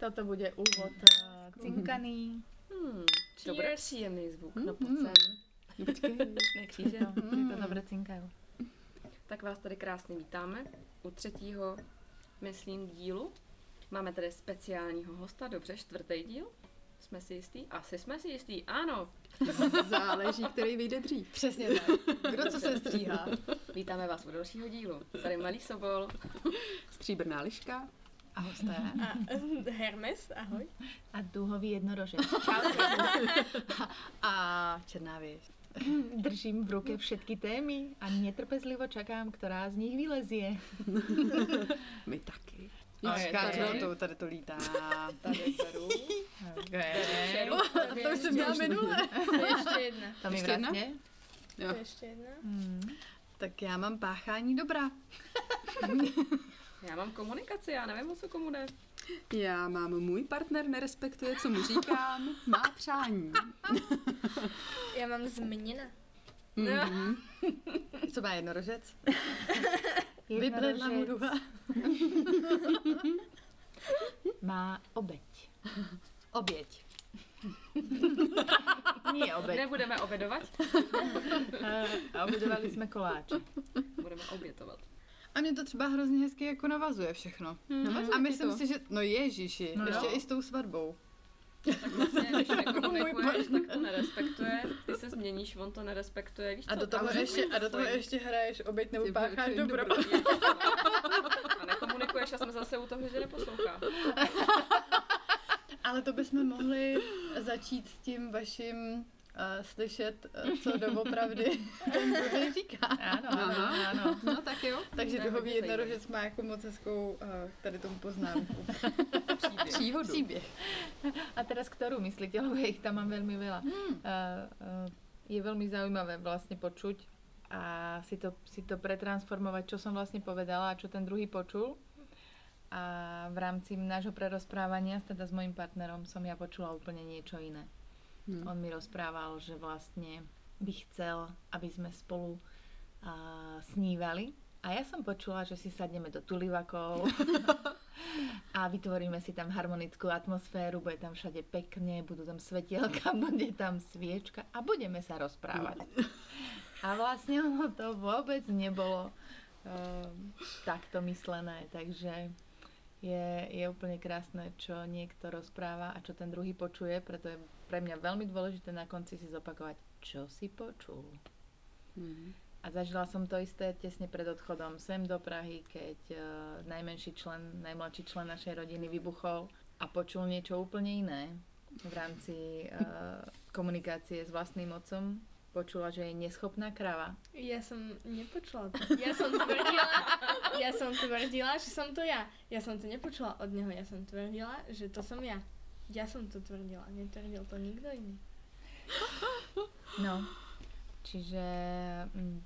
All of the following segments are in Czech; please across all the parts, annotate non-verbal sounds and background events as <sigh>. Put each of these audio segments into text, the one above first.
Toto bude úvod uh, cinkaný. Hmm, dobrý příjemný zvuk, no pojď Mm. sem. Počkej. <laughs> Ne kříže. No, ty to dobře cinkají. Tak vás tady krásně vítáme u třetího, myslím, dílu. Máme tady speciálního hosta, dobře, čtvrtý díl. Jsme si jistý? Asi jsme si jistý, ano. <laughs> Záleží, který vyjde dřív. Přesně tak. Kdo co se stříhá? Vítáme vás u dalšího dílu. Tady malý Sobol. Stříbrná liška. A hosté. A Hermes, ahoj. A duhový jednorožec. <laughs> A černá věž. <clears throat> Držím v ruke všetky témy a netrpezlivo čakám, která z nich vylezie. My taky. A je tady. to, tady to lítá. Tady beru. Okay. Šeru. To už jsem měla minule. To je ještě jedna. <laughs> To mi Ještě jedna? vlastně. To Jo. je ještě jedna. Hmm. Tak já mám páchání dobra. <laughs> Já mám komunikaci, já nevím, o co komu jde. Já mám můj partner nerespektuje, co mu říkám, má přání. Já mám změna. Mhm. <laughs> Co má jednorožec? <laughs> Vybledla mu duha. <laughs> má obeď. Oběť. Nie obeď. Kde budeme obědovat? A obědovali jsme koláče. Budeme obětovat. A mě to třeba hrozně hezky jako navazuje všechno. Navazuje A myslím to? si, že no ježiši, No ještě jo. i s tou svatbou. Tak vlastně, když nekomunikuješ, můj tak to nerespektuje. Ty se změníš, on to nerespektuje. Víš co? A do toho, ještě, a do toho ještě hraješ oběť nebo pácháš dobro. dobro. A nekomunikuješ a jsme zase u toho, že neposlouchá. Ale to bychom mohli začít s tím vaším uh, slyšet, uh, co doopravdy <laughs> ten druhý říká. Ano, ano, ano. No tak jo. Takže duhový jednorožec má jako moc hezkou uh, tady tomu poznámku. <laughs> Příběh. Příhodu. Příběh. A teraz ktorú myslíte, lebo ich tam mám veľmi veľa. Hmm. Uh, uh, je veľmi zaujímavé vlastne počuť a si to, si to pretransformovať, čo som vlastne povedala a čo ten druhý počul. A v rámci nášho prerozprávania, teda s mojim partnerom, som ja počula úplne niečo iné. Hmm. On mi rozprával, že vlastne by chcel, aby sme spolu uh, snívali. A ja som počula, že si sadneme do tulivakov <laughs> a vytvoríme si tam harmonickú atmosféru, bude tam všade pekne, budú tam svetielka, <laughs> bude tam sviečka a budeme sa rozprávať. A vlastne ono to vôbec nebolo uh, takto myslené, takže je, je úplne krásne, čo niekto rozpráva a čo ten druhý počuje, preto je pre mňa veľmi dôležité na konci si zopakovať, čo si počul. Mhm. A zažila som to isté tesne pred odchodom sem do Prahy, keď uh, najmenší člen, najmladší člen našej rodiny vybuchol a počul niečo úplne iné v rámci uh, komunikácie s vlastným otcom. Počula, že je neschopná krava. Ja som nepočula to. Ja som tvrdila, ja som tvrdila, že som to ja. Ja som to nepočula od neho, ja som tvrdila, že to som ja. Ja som to tvrdila, netvrdil to nikto iný. <gasps> No, čiže mm,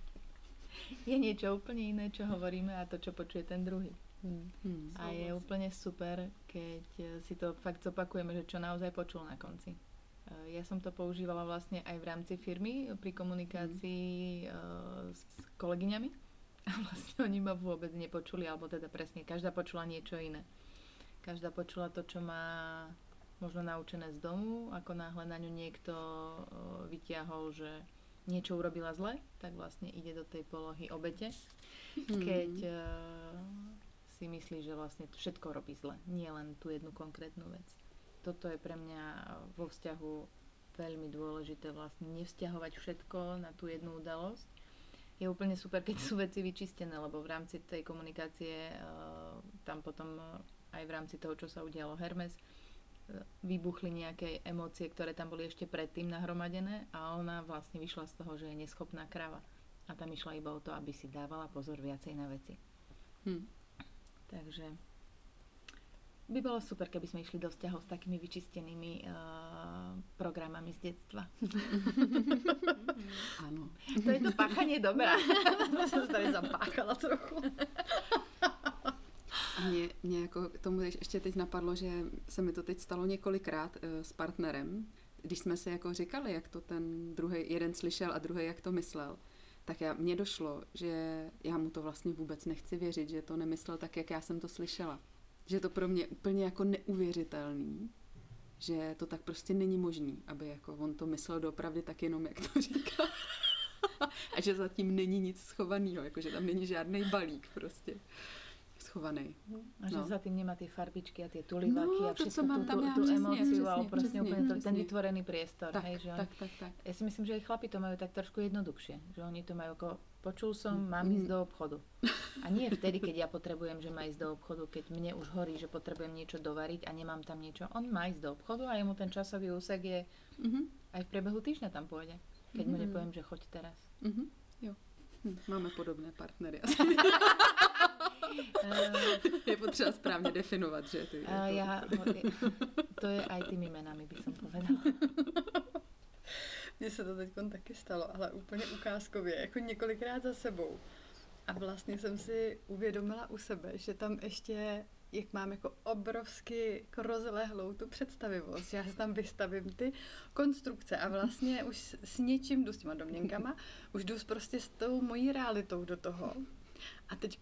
je niečo úplne iné, čo hovoríme a to, čo počuje ten druhý. Hmm. A je úplne super, keď eh, si to fakt zopakujeme, že čo naozaj počul na konci. Eh, Ja som to používala vlastne aj v rámci firmy pri komunikácii eh, s kolegyňami. <laughs> A vlastne oni ma vôbec nepočuli, alebo teda presne, každá počula niečo iné. Každá počula to, čo má možno naučené z domu, ako náhle na ňu niekto vytiahol, že niečo urobila zle, tak vlastne ide do tej polohy obete keď uh, si myslí, že vlastne všetko robí zle, nie len tú jednu konkrétnu vec. Toto je pre mňa vo vzťahu veľmi dôležité vlastne nevzťahovať všetko na tú jednu udalosť. Je úplne super, keď sú veci vyčistené, lebo v rámci tej komunikácie uh, tam potom uh, aj v rámci toho, čo sa udialo Hermes, vybuchli nejaké emócie, ktoré tam boli ešte predtým nahromadené a ona vlastne vyšla z toho, že je neschopná krava. A tam išla iba o to, aby si dávala pozor viacej na veci. Hmm. Takže by bolo super, keby sme išli do vzťahov s takými vyčistenými uh, programami z detstva. Ano. To je to páchanie dobrá. <laughs> to som tady zapáchala trochu. <laughs> Mě, mě jako k tomu ještě teď napadlo, že se mi to teď stalo několikrát eh, s partnerem, když jsme si jako říkali, jak to ten druhý jeden slyšel a druhý jak to myslel, tak já, mně došlo, že já mu to vlastně vůbec nechci věřit, že to nemyslel tak, jak já jsem to slyšela. že to pro mě úplně jako neuvěřitelný, že to tak prostě není možný, aby jako on to myslel doopravdy tak jenom, jak to <laughs> říká. a že zatím není nic schovaného, jako že tam není žádný balík prostě schovaný. A že No. za tým nemá ty farbičky a tie tulivaky No, a to, všetko co mám tú, tam já, tú přesně, emóciu přesně, a prostě přesně, úplne to, ten vytvorený priestor. Tak, hej, že tak, tak, tak. Ja si myslím, že aj chlapi to majú tak trošku jednoduchšie. Že oni to majú ako, počul som, mám Mm. ísť do obchodu. A nie vtedy, keď ja potrebujem, že má ísť do obchodu, keď mne už horí, že potrebujem niečo dovariť a nemám tam niečo. On má ísť do obchodu a jemu ten časový úsek je Mhm, aj v priebehu týždňa tam pôjde. Keď mu Mhm. nepoviem, že choď teraz. mhm, jo. Hm, máme podobné partnery. <laughs> Je potřeba správně definovat, že? Ty, uh, ja, <laughs> to je aj tými menami, by som povedala. Mně se to teď taky stalo, ale úplně ukázkově, jako několikrát za sebou. A vlastně jsem si uvědomila u sebe, že tam ještě, jak mám jako obrovsky jako rozlehlou tu představivost, že já si tam vystavím ty konstrukce a vlastně už s- něčím jdu s těma domněnkama, už jdu s prostě s tou mojí realitou do toho. A teď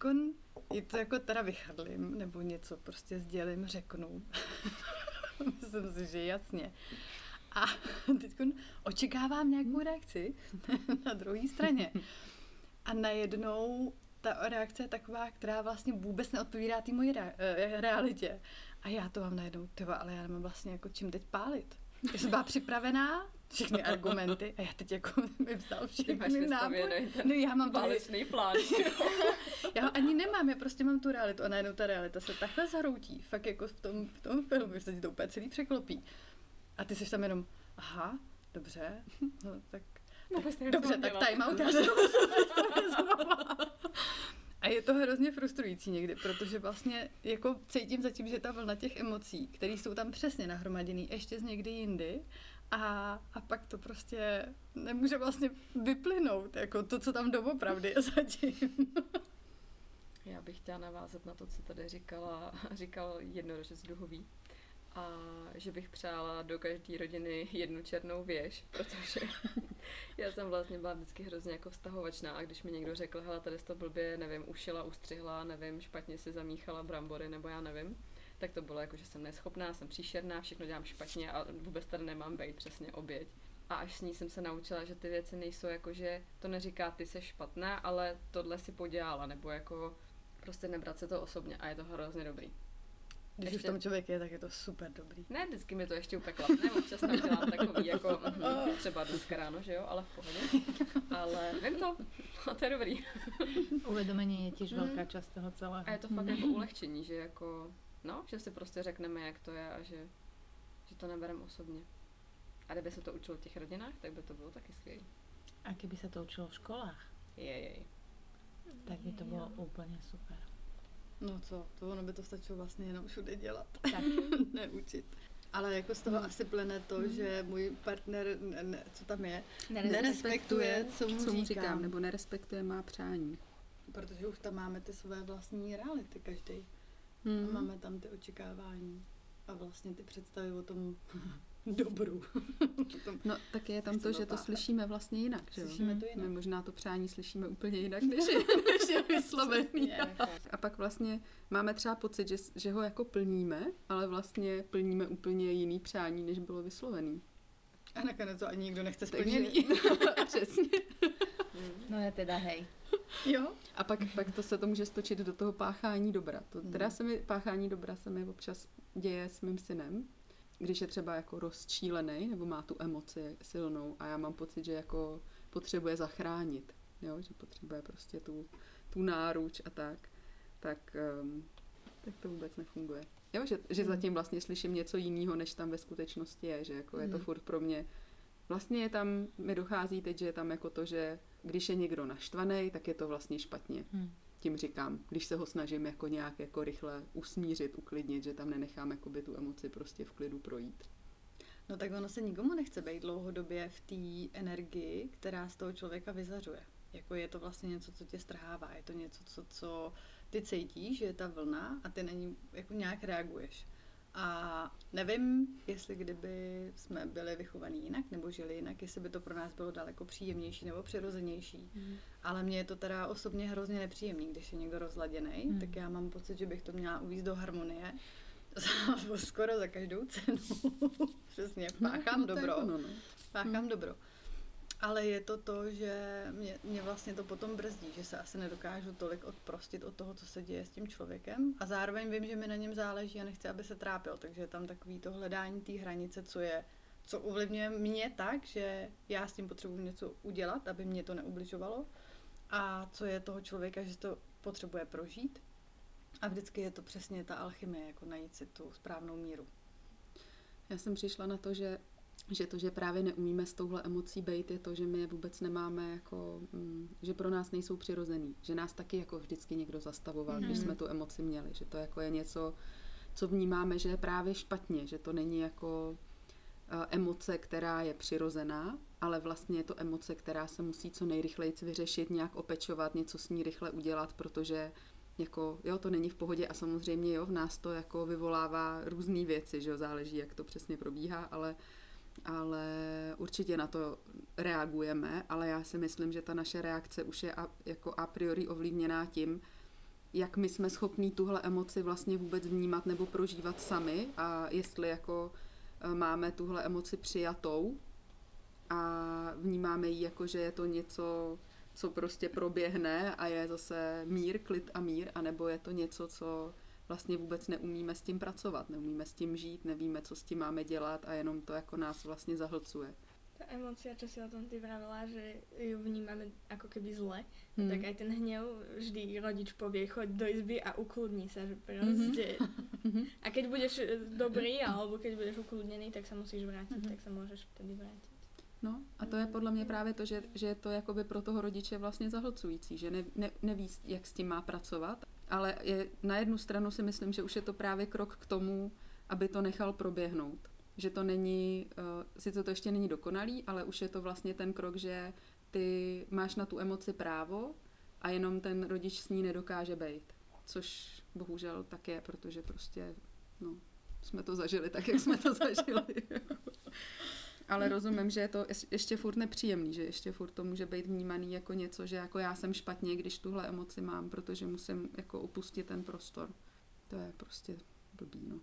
je to jako teda vychadlím, nebo něco prostě sdělím, řeknu. <laughs> Myslím si, že jasně. A <laughs> teď očekávám nějakou reakci <laughs> na druhé straně. A najednou ta reakce je taková, která vlastně vůbec neodpovídá té mojí re- eh, realitě. A já to mám najednou, tyva, ale já nemám vlastně jako čím teď pálit. Jsem byla připravená, všechny <laughs> argumenty a já teď jako <laughs> mi vzal všechny ten No já mám tady, válečný plán. <laughs> já ho ani nemám, já prostě mám tu realitu a najednou ta realita se takhle zhroutí, fakt jako v tom, v tom filmu, že se ti to úplně celý překlopí. A ty jsi tam jenom, aha, dobře, no tak Vůbec nevím, co Dobře, tak time out, já se. A je to hrozně frustrující někdy, protože vlastně jako cítím zatím, že ta vlna těch emocí, které jsou tam přesně nahromaděný ještě z někdy jindy, a, a pak to prostě nemůže vlastně vyplynout, jako to, co tam doopravdy je zatím. Já bych chtěla navázat na to, co tady říkala, říkal jednorožec duhový. A že bych přála do každé rodiny jednu černou věž, protože <laughs> já jsem vlastně byla vždycky hrozně jako vztahovačná a když mi někdo řekl, hele, tady to blbě, nevím, ušila, ustřihla, nevím, špatně si zamíchala brambory, nebo já nevím, tak to bylo jako, že jsem neschopná, jsem příšerná, všechno dělám špatně a vůbec tady nemám být přesně oběť. A až s ní jsem se naučila, že ty věci nejsou jako, že to neříká ty se špatná, ale tohle si podělala, nebo jako prostě nebrat se to osobně a je to hrozně dobrý. Když už Ještě- v tom člověk je, tak je to super dobrý. Ne, vždycky mi to ještě úplně klapne, občas tam dělám takový jako, <laughs> mhm, třeba dneska ráno, že jo, ale v pohodě. Ale vím to, a to je dobrý. Uvedomenie je tiež Mm. veľká časť toho celého. A je to fakt jako ulehčení, že jako, no, že si prostě řekneme, jak to je a že, že to nebereme osobně. A kdyby se to učilo v těch rodinách, tak by to bylo taky skvělé. A keby sa to učilo v školách, Jej, tak by to bolo úplne super. No co, to ono by to stačilo vlastně jenom všude dělat, Tak. <laughs> neučit. Ale jako z toho Hmm. asi plene to, že můj partner, ne, ne, co tam je, Nerespektuje. nerespektuje, co mu, co mu říkám. říkám, nebo nerespektuje má přání. Protože už tam máme ty své vlastní reality každý. Hmm. A máme tam ty očekávání a vlastně ty představy o tom <laughs> dobru. <laughs> tom, No tak je tam to, že to slyšíme vlastně jinak, že jo? Slyšíme to My jinak. možná to přání slyšíme úplně jinak, než je, <laughs> než je vyslovený. Přesně. A pak vlastně máme třeba pocit, že, že ho jako plníme, ale vlastně plníme úplně jiný přání, než bylo vyslovený. A nakonec to ani nikdo nechce Takže splněný. přesně. No ja teda hej. <laughs> jo? A pak, pak to se to může stočit do toho páchání dobra. To teda Mhm. se mi, páchání dobra se mi občas děje s mým synem, když je třeba jako rozčílený nebo má tu emoci silnou a já mám pocit, že jako potřebuje zachránit, jo? že potřebuje prostě tu, tu náruč a tak, tak, um, tak to vůbec nefunguje. Jo, že, že Mhm. zatím vlastně slyším něco jiného, než tam ve skutečnosti je, že jako je to Mhm. furt pro mě Vlastně je tam, mi dochází teď, že je tam jako to, že když je někdo naštvaný, tak je to vlastně špatně. Hm. Tím říkám, když se ho snažím jako nějak jako rychle usmířit, uklidnit, že tam nenechám jakoby tu emoci prostě v klidu projít. No tak ono se nikomu nechce být dlouhodobě v té energii, která z toho člověka vyzařuje. Jako je to vlastně něco, co tě strhává, je to něco, co, co ty cítíš, že je ta vlna a ty na ní jako nějak reaguješ. A nevím, jestli kdyby jsme byli vychovaní jinak nebo žili jinak, jestli by to pro nás bylo daleko příjemnější nebo přirozenější. Mm. Ale mně je to teda osobně hrozně nepříjemný, když je někdo rozladěný, mm. tak já mám pocit, že bych to měla uvízt do harmonie. <laughs> Za, skoro za každou cenu. <laughs> Přesně, páchám no, dobro. No, no. Páchám mm. dobro. Ale je to to, že mě, mě vlastně to potom brzdí, že se asi nedokážu tolik odprostit od toho, co se děje s tím člověkem. A zároveň vím, že mi na něm záleží a nechci, aby se trápil. Takže je tam takový to hledání té hranice, co je, co ovlivňuje mě tak, že já s tím potřebuji něco udělat, aby mě to neubližovalo. A co je toho člověka, že to potřebuje prožít. A vždycky je to přesně ta alchymie, jako najít si tu správnou míru. Já jsem přišla na to, že že to, že právě neumíme s touhle emocí být, je to, že my je vůbec nemáme jako, mm, že pro nás nejsou přirozený, že nás taky jako vždycky někdo zastavoval, mm. když mhm. jsme tu emoci měli, že to jako je něco, co vnímáme, že je právě špatně, že to není jako uh, emoce, která je přirozená, ale vlastně je to emoce, která se musí co nejrychleji vyřešit, nějak opečovat, něco s ní rychle udělat, protože jako, jo, to není v pohodě a samozřejmě, jo, v nás to jako vyvolává různé věci, že jo, záleží, jak to přesně probíhá, ale uh, ale určitě na to reagujeme, ale já si myslím, že ta naše reakce už je a, jako a priori ovlivněná tím, jak my jsme schopní tuhle emoci vlastně vůbec vnímat nebo prožívat sami a jestli jako e, máme tuhle emoci přijatou a vnímáme ji jako, že je to něco, co prostě proběhne a je zase mír, klid a mír, anebo je to něco, co vlastně vůbec neumíme s tím pracovat, neumíme s tím žít, nevíme, co s tím máme dělat a jenom to jako nás vlastně zahlcuje. Ta emocia, čo si o tom ty vravila, že ju vnímame ako keby zle, hmm. tak aj ten hnev vždy rodič povie, choď do izby a ukludni sa, že proste. Mm-hmm. A keď budeš eh, dobrý, alebo keď budeš ukludnený, tak sa musíš vrátiť, mm-hmm. tak sa môžeš vtedy vrátiť. No a to je podle mě právě to, že, že je to jakoby pro toho rodiče vlastně zahlcující, že ne, ne, neví, jak s tím má pracovat ale je, na jednu stranu si myslím, že už je to právě krok k tomu, aby to nechal proběhnout. Že to není, uh, sice to ještě není dokonalý, ale už je to vlastně ten krok, že ty máš na tu emoci právo a jenom ten rodič s ní nedokáže být. Což bohužel tak je, protože prostě, no, jsme to zažili tak, jak jsme to <laughs> zažili. Ale rozumím, že je to ještě furt nepříjemný, že ještě furt to může být vnímaný jako něco, že jako já jsem špatně, když tuhle emoci mám, protože musím jako opustit ten prostor. To je prostě blbý, no.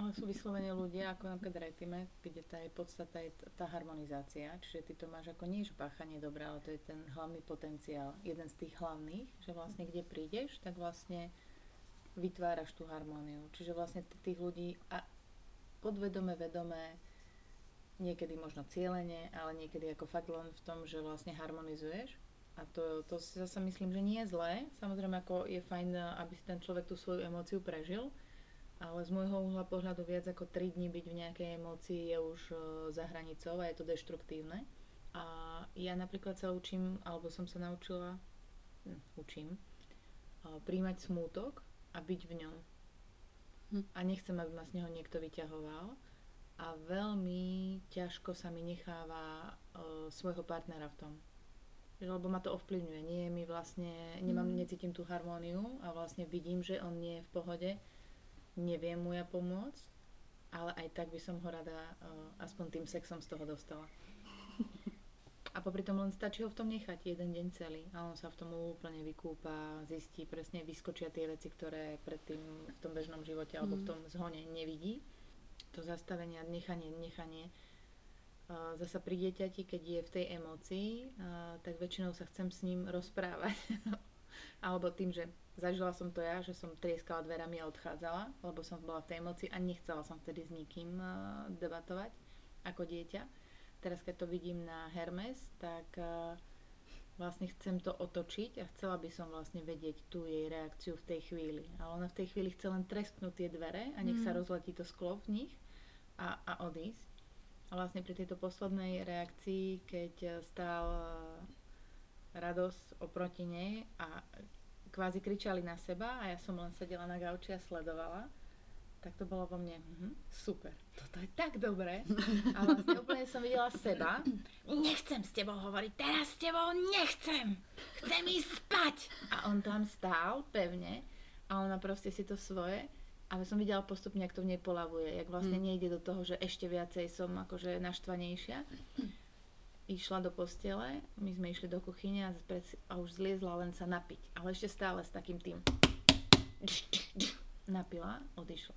Ale sú vyslovene ľudia, ako napríklad Retime, kde tá je podstata je tá harmonizácia, čiže ty to máš ako nie, že páchanie dobré, ale to je ten hlavný potenciál, jeden z tých hlavných, že vlastne kde prídeš, tak vlastne vytváraš tú harmóniu. Čiže vlastne tých ľudí a podvedome, vedomé niekedy možno cieľene, ale niekedy ako fakt len v tom, že vlastne harmonizuješ. A to, to si zase myslím, že nie je zlé. Samozrejme, ako je fajn, aby si ten človek tú svoju emóciu prežil, ale z môjho uhla pohľadu viac ako 3 dní byť v nejakej emócii je už uh, za hranicou a je to deštruktívne. A ja napríklad sa učím, alebo som sa naučila, hm, učím, uh, príjmať smútok a byť v ňom. Hm. A nechcem, aby ma z neho niekto vyťahoval a veľmi ťažko sa mi necháva uh, svojho partnera v tom. Lebo ma to ovplyvňuje. Nie mi vlastne, nemám, mm. necítim tú harmóniu a vlastne vidím, že on nie je v pohode. Neviem mu ja pomôcť, ale aj tak by som ho rada uh, aspoň tým sexom z toho dostala. A popri tom len stačí ho v tom nechať jeden deň celý a on sa v tom úplne vykúpa, zistí presne, vyskočia tie veci, ktoré predtým v tom bežnom živote alebo v mm. tom zhone nevidí to zastavenie a nechanie, nechanie. Zasa pri dieťati, keď je v tej emócii, tak väčšinou sa chcem s ním rozprávať. <laughs> Alebo tým, že zažila som to ja, že som trieskala dverami a odchádzala, lebo som bola v tej emócii a nechcela som vtedy s nikým debatovať ako dieťa. Teraz, keď to vidím na Hermes, tak vlastne chcem to otočiť a chcela by som vlastne vedieť tú jej reakciu v tej chvíli. Ale ona v tej chvíli chce len tresknúť tie dvere a nech mm. sa rozletí to sklo v nich a, a odísť. A vlastne pri tejto poslednej reakcii, keď stál radosť oproti nej a kvázi kričali na seba a ja som len sedela na gauči a sledovala, tak to bolo vo mne, mhm, super, toto je tak dobré. <laughs> A vlastne úplne som videla seba. Nechcem s tebou hovoriť, teraz s tebou nechcem. Chcem ísť spať. A on tam stál pevne a ona proste si to svoje ale som videla postupne, jak to v nej polavuje, jak vlastne Mm. nejde do toho, že ešte viacej som akože naštvanejšia. Išla do postele, my sme išli do kuchyne a, pred- a už zliezla len sa napiť, ale ešte stále s takým tým napila, odišla.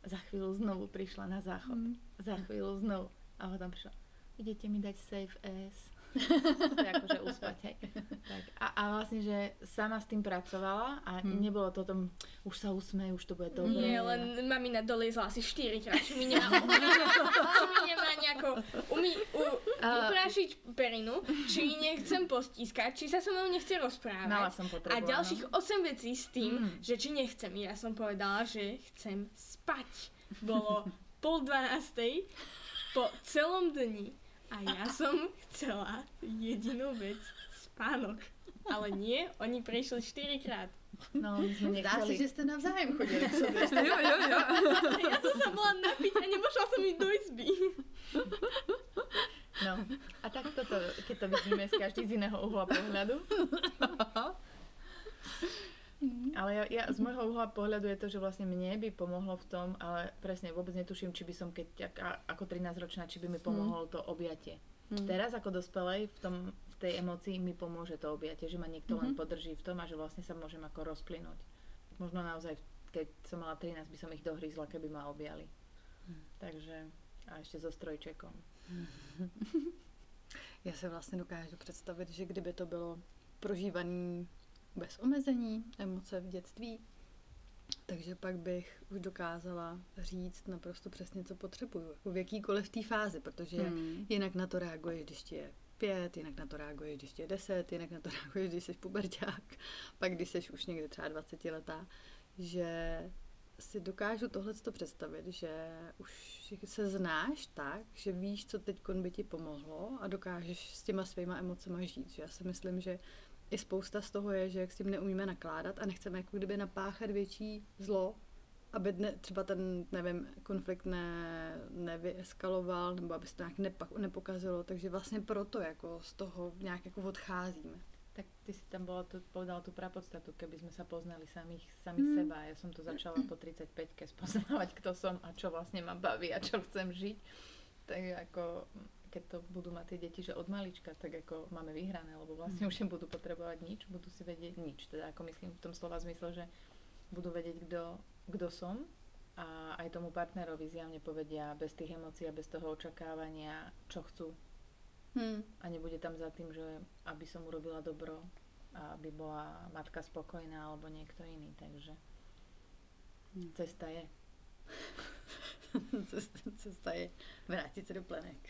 Za chvíľu znovu prišla na záchod. Mm. Za chvíľu znovu. A potom prišla, idete mi dať safe ass. <laughs> to je akože uspať, hej. Tak. A, a vlastne, že sama s tým pracovala a Hmm. nebolo to tom, už sa usmej, už to bude dobré. Nie, len mamina doliezla asi 4 krát, či mi nemá, či mi nemá nejako umí, u, A- uprášiť perinu, či nechcem postískať, či sa so mnou nechce Mala rozprávať. som A potrebu, ďalších 8 vecí s tým, Mm. že či nechcem. Ja som povedala, že chcem spať. Bolo pol dvanástej po celom dni a ja som chcela jedinú vec, spánok. Ale nie, oni prešli 4 krát. No, my sme Zdá se, nechceli. že jste navzájem chodili. Jo, jo, jo. Ja som sa bola napiť a nemošla som ísť do izby. No. A tak toto, keď to vidíme z každý z iného uhla pohľadu. <laughs> Ale ja, ja, z môjho uhla pohľadu je to, že vlastne mne by pomohlo v tom, ale presne vôbec netuším, či by som keď ako 13-ročná, či by mi pomohlo to objatie. Mm. Teraz ako dospelej v, tom, v tej emocii mi pomôže to objatie, že ma niekto len podrží v tom a že vlastne sa môžem ako rozplynúť. Možno naozaj, keď som mala 13, by som ich dohryzla, keby ma objali. Takže a ešte so strojčekom. <laughs> Já se vlastně dokážu představit, že kdyby to bylo prožívaný bez omezení, emoce v dětství, takže pak bych už dokázala říct naprosto přesně, co potřebuju, jako v jakýkoliv té fázi, protože Hmm. jinak na to reaguješ, když ti je pět, jinak na to reaguješ, když ti je deset, jinak na to <laughs> reaguješ, když jsi puberťák, pak když jsi už někdy třeba 20 letá, že si dokážu tohle představit, že už se znáš tak, že víš, co teď by ti pomohlo a dokážeš s těma svýma emocema žít. Že já si myslím, že i spousta z toho je, že jak s tím neumíme nakládat a nechceme jako kdyby napáchat větší zlo, aby ne, třeba ten, nevím, konflikt ne, nevyeskaloval, nebo aby se to nějak nepa, nepokazilo, takže vlastně proto jako z toho nějak jako odcházíme. Tak ty si tam bola tu, povedala tú prapodstatu, keby sme sa poznali samých, sami Mm. seba. Ja som to začala po 35-ke spoznávať, kto som a čo vlastne ma baví a čo chcem žiť. Tak ako, keď to budú mať tie deti, že od malička, tak ako máme vyhrané, lebo vlastne už nebudú potrebovať nič, budú si vedieť nič. Teda ako myslím v tom slova zmysle, že budú vedieť, kto, kto som a aj tomu partnerovi zjavne povedia bez tých emócií a bez toho očakávania, čo chcú Hmm. a nebude tam za tým, že aby som urobila dobro a aby bola matka spokojná alebo niekto iný, takže Hmm. cesta je. Cesta, cesta je vrátit se do plenek.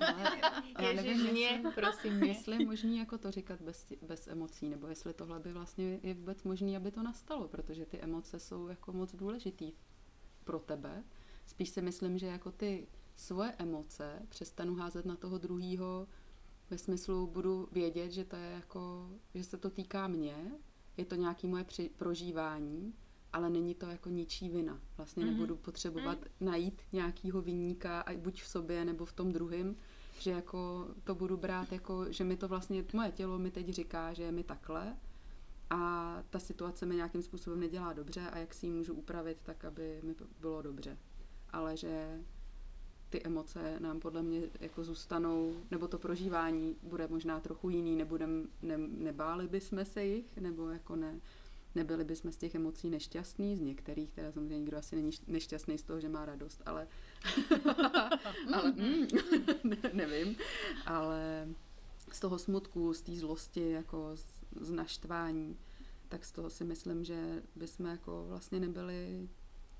Ale <laughs> já nevím, nie, prosím, jestli je možný jako to říkat bez, bez emocí, nebo jestli tohle by vlastně je vůbec možný, aby to nastalo, protože ty emoce jsou jako moc důležitý pro tebe. Spíš si myslím, že jako ty svoje emoce přestanu házet na toho druhýho ve smyslu budu vědět, že to je jako, že se to týká mě, je to nějaký moje při, prožívání, ale není to jako ničí vina. Vlastně Mhm. nebudu potřebovat najít nějakýho ať buď v sobě nebo v tom druhém, že jako to budu brát jako, že mi to vlastně, moje tělo mi teď říká, že je mi takhle a ta situace mi nějakým způsobem nedělá dobře a jak si ji můžu upravit tak, aby mi bylo dobře. Ale že ty emoce nám podle mě jako zůstanou, nebo to prožívání bude možná trochu jiný, nebudem, ne, nebáli bychom se jich, nebo jako ne, nebyli bychom z těch emocí nešťastní, z některých, teda samozřejmě nikdo asi není nešťastný z toho, že má radost, ale, <laughs> ale mm, <laughs> ne, nevím, ale z toho smutku, z té zlosti, jako z, z naštvání, tak z toho si myslím, že bychom jako vlastně nebyli,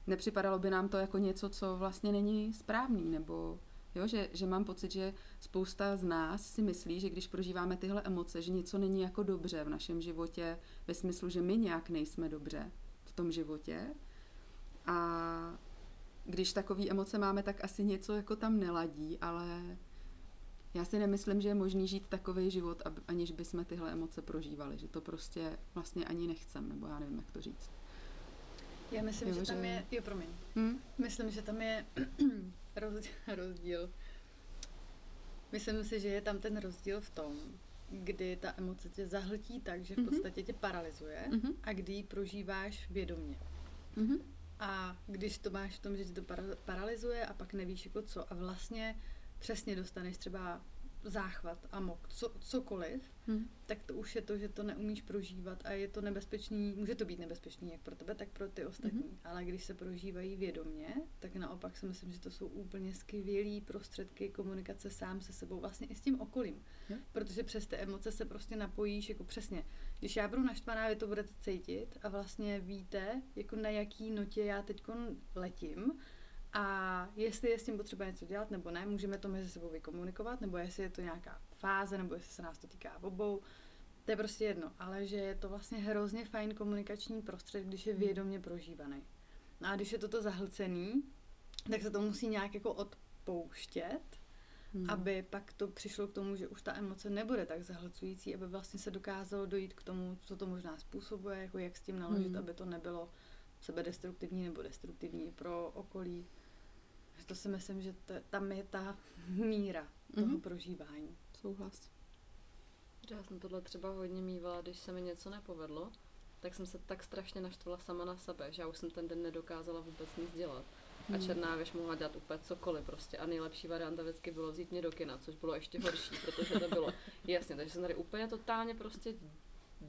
nepřipadalo by nám to jako něco, co vlastně není správný, nebo jo, že, že mám pocit, že spousta z nás si myslí, že když prožíváme tyhle emoce, že něco není jako dobře v našem životě, ve smyslu, že my nějak nejsme dobře v tom životě a když takové emoce máme, tak asi něco jako tam neladí, ale já si nemyslím, že je možný žít takový život, aniž bychom tyhle emoce prožívali, že to prostě vlastně ani nechcem, nebo já nevím, jak to říct. Já myslím, Jo, že tam že- je, jo promiň, Hm? myslím, že tam je <laughs> rozdíl. Myslím si, že je tam ten rozdíl v tom, kdy ta emoce tě zahltí tak, že v Mhm. podstatě tě paralyzuje Mhm. a kdy ji prožíváš vědomě. Mhm. A když to máš v tom, že tě to para- paralizuje a pak nevíš jako co a vlastně přesně dostaneš třeba záchvat, amok, co, cokoliv, Hmm. tak to už je to, že to neumíš prožívat a je to nebezpečný, může to být nebezpečný jak pro tebe, tak pro ty ostatní. Mhm. Ale když se prožívají vědomně, tak naopak si myslím, že to jsou úplně skvělý prostředky komunikace sám se sebou, vlastně i s tím okolím. Jo. Protože přes ty emoce se prostě napojíš, jako přesně. Když já budu naštvaná, vy to budete cítit a vlastně víte, jako na jaký notě já teď letím a jestli je s tím potřeba něco dělat nebo ne, můžeme to mezi sebou vykomunikovat, nebo jestli je to nějaká fáze, nebo jestli se nás to týká obou, to je prostě jedno, ale že je to vlastně hrozně fajn komunikační prostředek, když je vědomě prožívaný. No a když je toto zahlcený, tak se to musí nějak jako odpouštět, Hmm. aby pak to přišlo k tomu, že už ta emoce nebude tak zahlcující, aby vlastně se dokázalo dojít k tomu, co to možná způsobuje, jako jak s tím naložit, Hmm. aby to nebylo sebedestruktivní nebo destruktivní pro okolí. To si myslím, že to, tam je ta míra toho Mhm. prožívání. Souhlas. Já jsem tohle třeba hodně mývala, když se mi něco nepovedlo, tak jsem se tak strašně naštvala sama na sebe, že já už jsem ten den nedokázala vůbec nic dělat. A Hmm. černá věž mohla dělat úplně cokoliv prostě. A nejlepší varianta vždycky bylo vzít mě do kina, což bylo ještě horší, protože to bylo jasně. Takže jsem tady úplně totálně prostě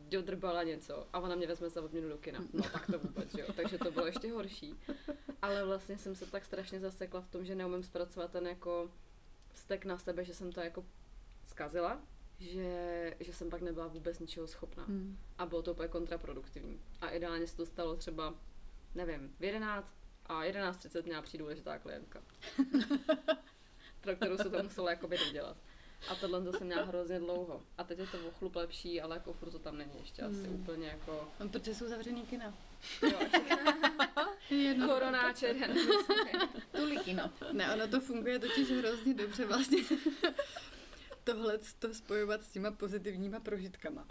dodrbala něco a ona mě vezme za odměnu do kina. No tak to vůbec, jo. Takže to bylo ještě horší. Ale vlastně jsem se tak strašně zasekla v tom, že neumím zpracovat ten jako vztek na sebe, že jsem to jako zkazila, že, že jsem pak nebyla vůbec ničeho schopná. Hmm. A bylo to úplně kontraproduktivní. A ideálně se to stalo třeba, nevím, v 11 a 11.30 měla přijít důležitá klientka. <laughs> pro kterou se to muselo jakoby dodělat. A tohle to jsem měla hrozně dlouho. A teď je to o chlup lepší, ale jako furt to tam není ještě asi Hmm. úplně jako... No, protože jsou zavřený kina. Jo, <laughs> Jedno. koronáče, den. Tulikino. Ne, ono to funguje totiž hrozně dobře vlastně. <laughs> Tohle to spojovat s těma pozitivníma prožitkama.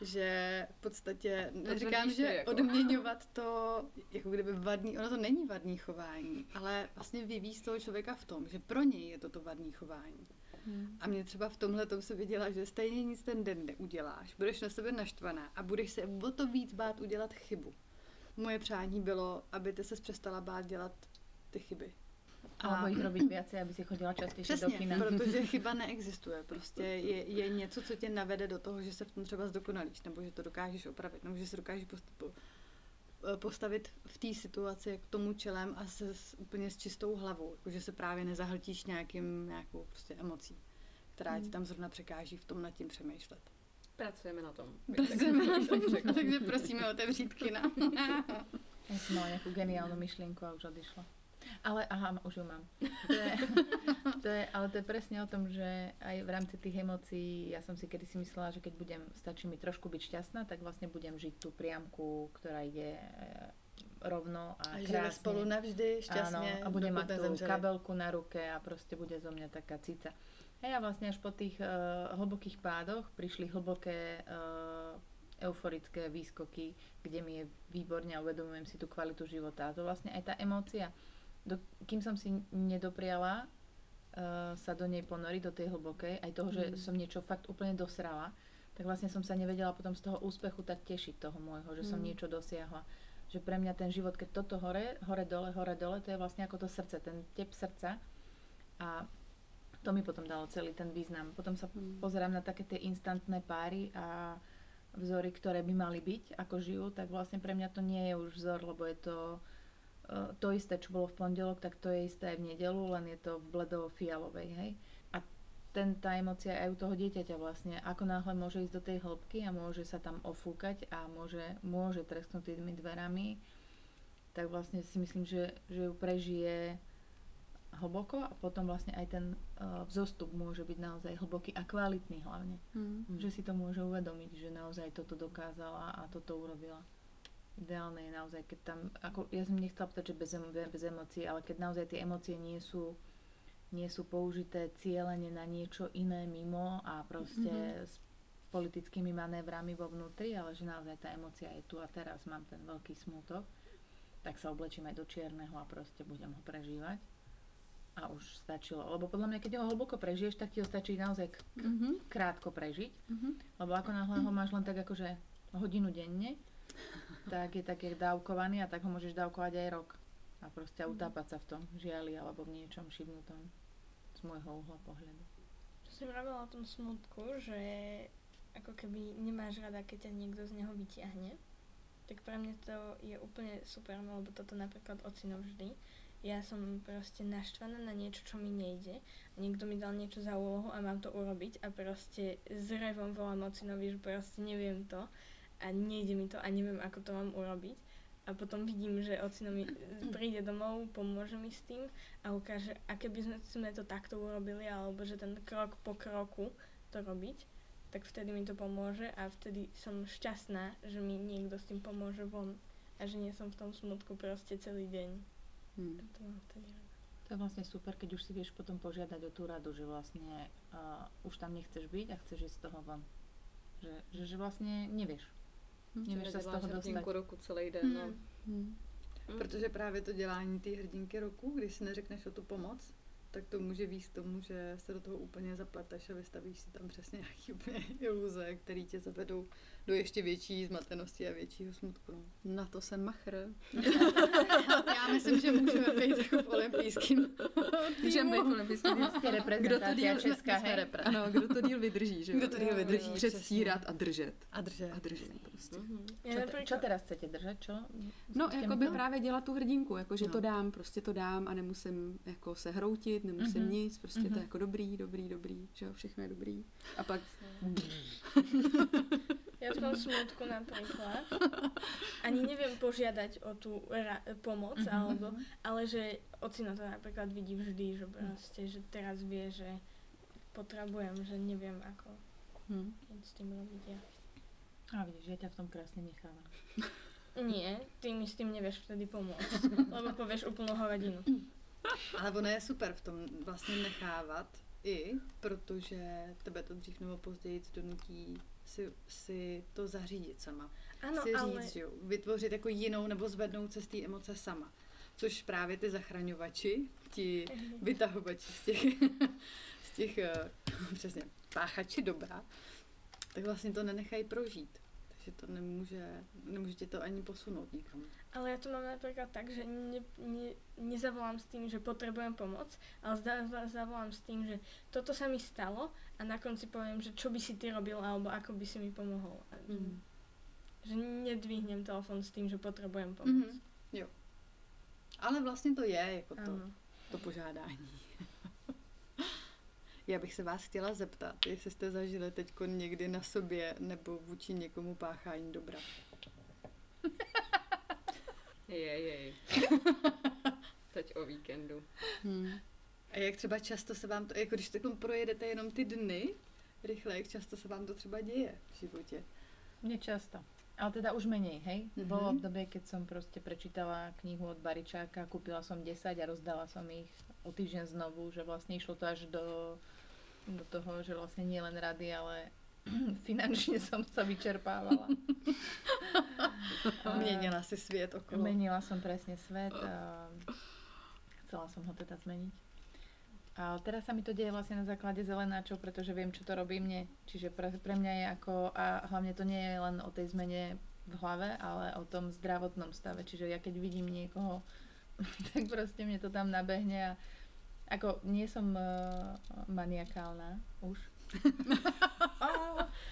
Že v podstatě, neříkám, že jako. odměňovat to, jako kdyby vadný, ono to není vadný chování, ale vlastně vyvíjí toho člověka v tom, že pro něj je to to vadný chování. Hmm. A mě třeba v tomhle tom se viděla, že stejně nic ten den neuděláš, budeš na sebe naštvaná a budeš se o to víc bát udělat chybu. Moje přání bylo, aby ty se přestala bát dělat ty chyby. Alebo ich robiť viacej, aby si chodila častejšie do kina. protože <laughs> chyba neexistuje. Prostě je, je něco, co tě navede do toho, že se v tom třeba zdokonalíš, nebo že to dokážeš opravit, nebo že se dokážeš postupu, postavit v té situaci k tomu čelem a se s, úplně s čistou hlavou, jako že se právě nezahltíš nějakým, nějakou prostě emocí, která ti Hmm. tam zrovna překáží v tom nad tím přemýšlet. Pracujeme na tom. <laughs> Pracujeme na <laughs> tom, takže prosíme otevřít kina. <laughs> Ja som mala nejakú geniálnu myšlienku a už odišla. Ale aha, už ju mám. To je, <laughs> to je, ale to je presne o tom, že aj v rámci tých emócií, ja som si kedysi myslela, že keď budem, stačí mi trošku byť šťastná, tak vlastne budem žiť tú priamku, ktorá ide e, rovno a, A krásne. spolu navždy, šťastně, Áno, a bude dokud mať tú kabelku na ruke a proste bude zo mňa taká cica. Hej, a vlastne až po tých uh, hlbokých pádoch prišli hlboké uh, euforické výskoky, kde mi je výborne a uvedomujem si tú kvalitu života. A to vlastne aj tá emócia, do, kým som si nedopriala uh, sa do nej ponoriť, do tej hlbokej, aj toho, že Mm. som niečo fakt úplne dosrala, tak vlastne som sa nevedela potom z toho úspechu tak tešiť toho môjho, že som Mm. niečo dosiahla. Že pre mňa ten život, keď toto hore, hore dole, hore dole, to je vlastne ako to srdce, ten tep srdca. A to mi potom dalo celý ten význam. Potom sa Mm. pozerám na také tie instantné páry a vzory, ktoré by mali byť, ako žijú, tak vlastne pre mňa to nie je už vzor, lebo je to to isté, čo bolo v pondelok, tak to je isté aj v nedelu, len je to v bledo-fialovej, hej. A ten, tá emocia aj u toho dieťaťa vlastne, ako náhle môže ísť do tej hĺbky a môže sa tam ofúkať a môže, môže tresknúť tými dverami, tak vlastne si myslím, že, že ju prežije hlboko a potom vlastne aj ten uh, vzostup môže byť naozaj hlboký a kvalitný hlavne. Hmm. Že si to môže uvedomiť, že naozaj toto dokázala a toto urobila. Ideálne je naozaj, keď tam, ako, ja som nechcela povedať, že bez, bez emócií, ale keď naozaj tie emócie nie sú nie sú použité cieľene na niečo iné mimo a proste Mhm. s politickými manévrami vo vnútri, ale že naozaj tá emócia je tu a teraz, mám ten veľký smútok, tak sa oblečím aj do čierneho a proste budem ho prežívať. A už stačilo. Lebo podľa mňa, keď ho hlboko prežiješ, tak ti ho stačí naozaj k- Mhm. krátko prežiť. Mhm. Lebo ako náhle ho máš len tak akože hodinu denne, tak je tak jak dávkovaný a tak ho môžeš dávkovať aj rok. A proste utápať sa v tom žiali alebo v niečom šibnutom. Z môjho uhla pohľadu. Čo si vravela o tom smutku, že ako keby nemáš rada, keď ťa niekto z neho vyťahne, tak pre mňa to je úplne super, no lebo toto napríklad ocino vždy. Ja som proste naštvaná na niečo, čo mi nejde. Niekto mi dal niečo za úlohu a mám to urobiť a proste s revom volám ocinovi, že proste neviem to a nejde mi to a neviem, ako to mám urobiť. A potom vidím, že ocino mi príde domov, pomôže mi s tým a ukáže, aké by sme, sme to takto urobili, alebo že ten krok po kroku to robiť, tak vtedy mi to pomôže a vtedy som šťastná, že mi niekto s tým pomôže von a že nie som v tom smutku proste celý deň. Hm. A to mám vtedy rada. To je vlastne super, keď už si vieš potom požiadať o tú radu, že vlastne uh, už tam nechceš byť a chceš ísť z toho von. Že, že, že vlastne nevieš. Nevieš sa z toho hrdinku roku celý den, no. Hm. Protože právě to dělání té hrdinky roku, když si neřekneš o tu pomoc, tak to může víc k tomu, že se do toho úplně zapleteš a vystavíš si tam přesně nějaký úplně iluze, které tě zavedou do ještě větší zmatenosti a většího smutku. No. Na to jsem machr. <laughs> Já myslím, že můžeme být jako v olympijským Můžeme být olympijský tým. Ste reprezentácia Česká, jsme hej? repre. Ano, kdo to díl vydrží, že jo? Kdo to díl vydrží, Předstírat a držet. A držet. A držet prostě. Mhm. Ja Čo, te, napríklad- čo teraz chcete držať? Čo? No, jako by to? právě dělat tu hrdinku, jako že No. to dám, prostě to dám a nemusím jako se hroutit, nemusím Mhm. nic, prostě to Mhm. je jako dobrý, dobrý, dobrý, že jo, všechno je dobrý. A pak Ja v tom smutku napríklad ani neviem požiadať o tú ra- pomoc, Mhm. alebo, ale že ocino to napríklad vidí vždy, že proste, že teraz vie, že potrebujem, že neviem ako hm. nič s tým robiť ja. A vidíš, ja ťa v tom krásne nechávam. Nie, ty mi s tým nevieš vtedy pomôcť, <laughs> lebo povieš úplnú hovadinu. Ale ono je super v tom vlastně nechávat i, protože tebe to dřív nebo později donutí si, si to zařídit sama. Áno, si ale... říct, jo, vytvořit jako jinou nebo zvednout se z té emoce sama. Což právě ty zachraňovači, ti vytahovači z těch, <laughs> z těch eh, <laughs> přesně, páchači dobra, tak vlastně to nenechají prožít. Takže to nemůže, nemůže tě to ani posunout nikam. Ale ja to mám napríklad tak, že ne, ne, nezavolám s tým, že potrebujem pomoc, ale zda, zavolám s tým, že toto sa mi stalo a na konci poviem, že čo by si ty robil alebo ako by si mi že- Mm. Že nedvihnem telefon s tým, že potrebujem pomoc. Mhm. Jo. Ale vlastně to je jako to, to požádání. Já bych se vás chtěla zeptat, jestli jste zažili teď někdy na sobě nebo vůči někomu páchání dobra. <laughs> Jej, jej. <laughs> Teď o víkendu. Hm. A jak třeba často se vám to, jako když takhle projedete jenom ty dny, rychle, jak často se vám to třeba děje v životě? Mne často. Ale teda už menej, hej? Mhm. Bolo obdobie, keď som proste prečítala knihu od Baričáka, kúpila som 10 a rozdala som ich o týždeň znovu, že vlastne išlo to až do, do toho, že vlastne nie len rady, ale finančne som sa vyčerpávala. A <laughs> Měnila si svět okolo. Menila som presne svet a chcela som ho teda zmeniť. A teraz sa mi to deje vlastne na základe zelenáčov, pretože viem, čo to robí mne. Čiže pre, pre mňa je ako, a hlavne to nie je len o tej zmene v hlave, ale o tom zdravotnom stave. Čiže ja keď vidím niekoho, <laughs> tak proste mne to tam nabehne a ako nie som uh, maniakálna už, <laughs>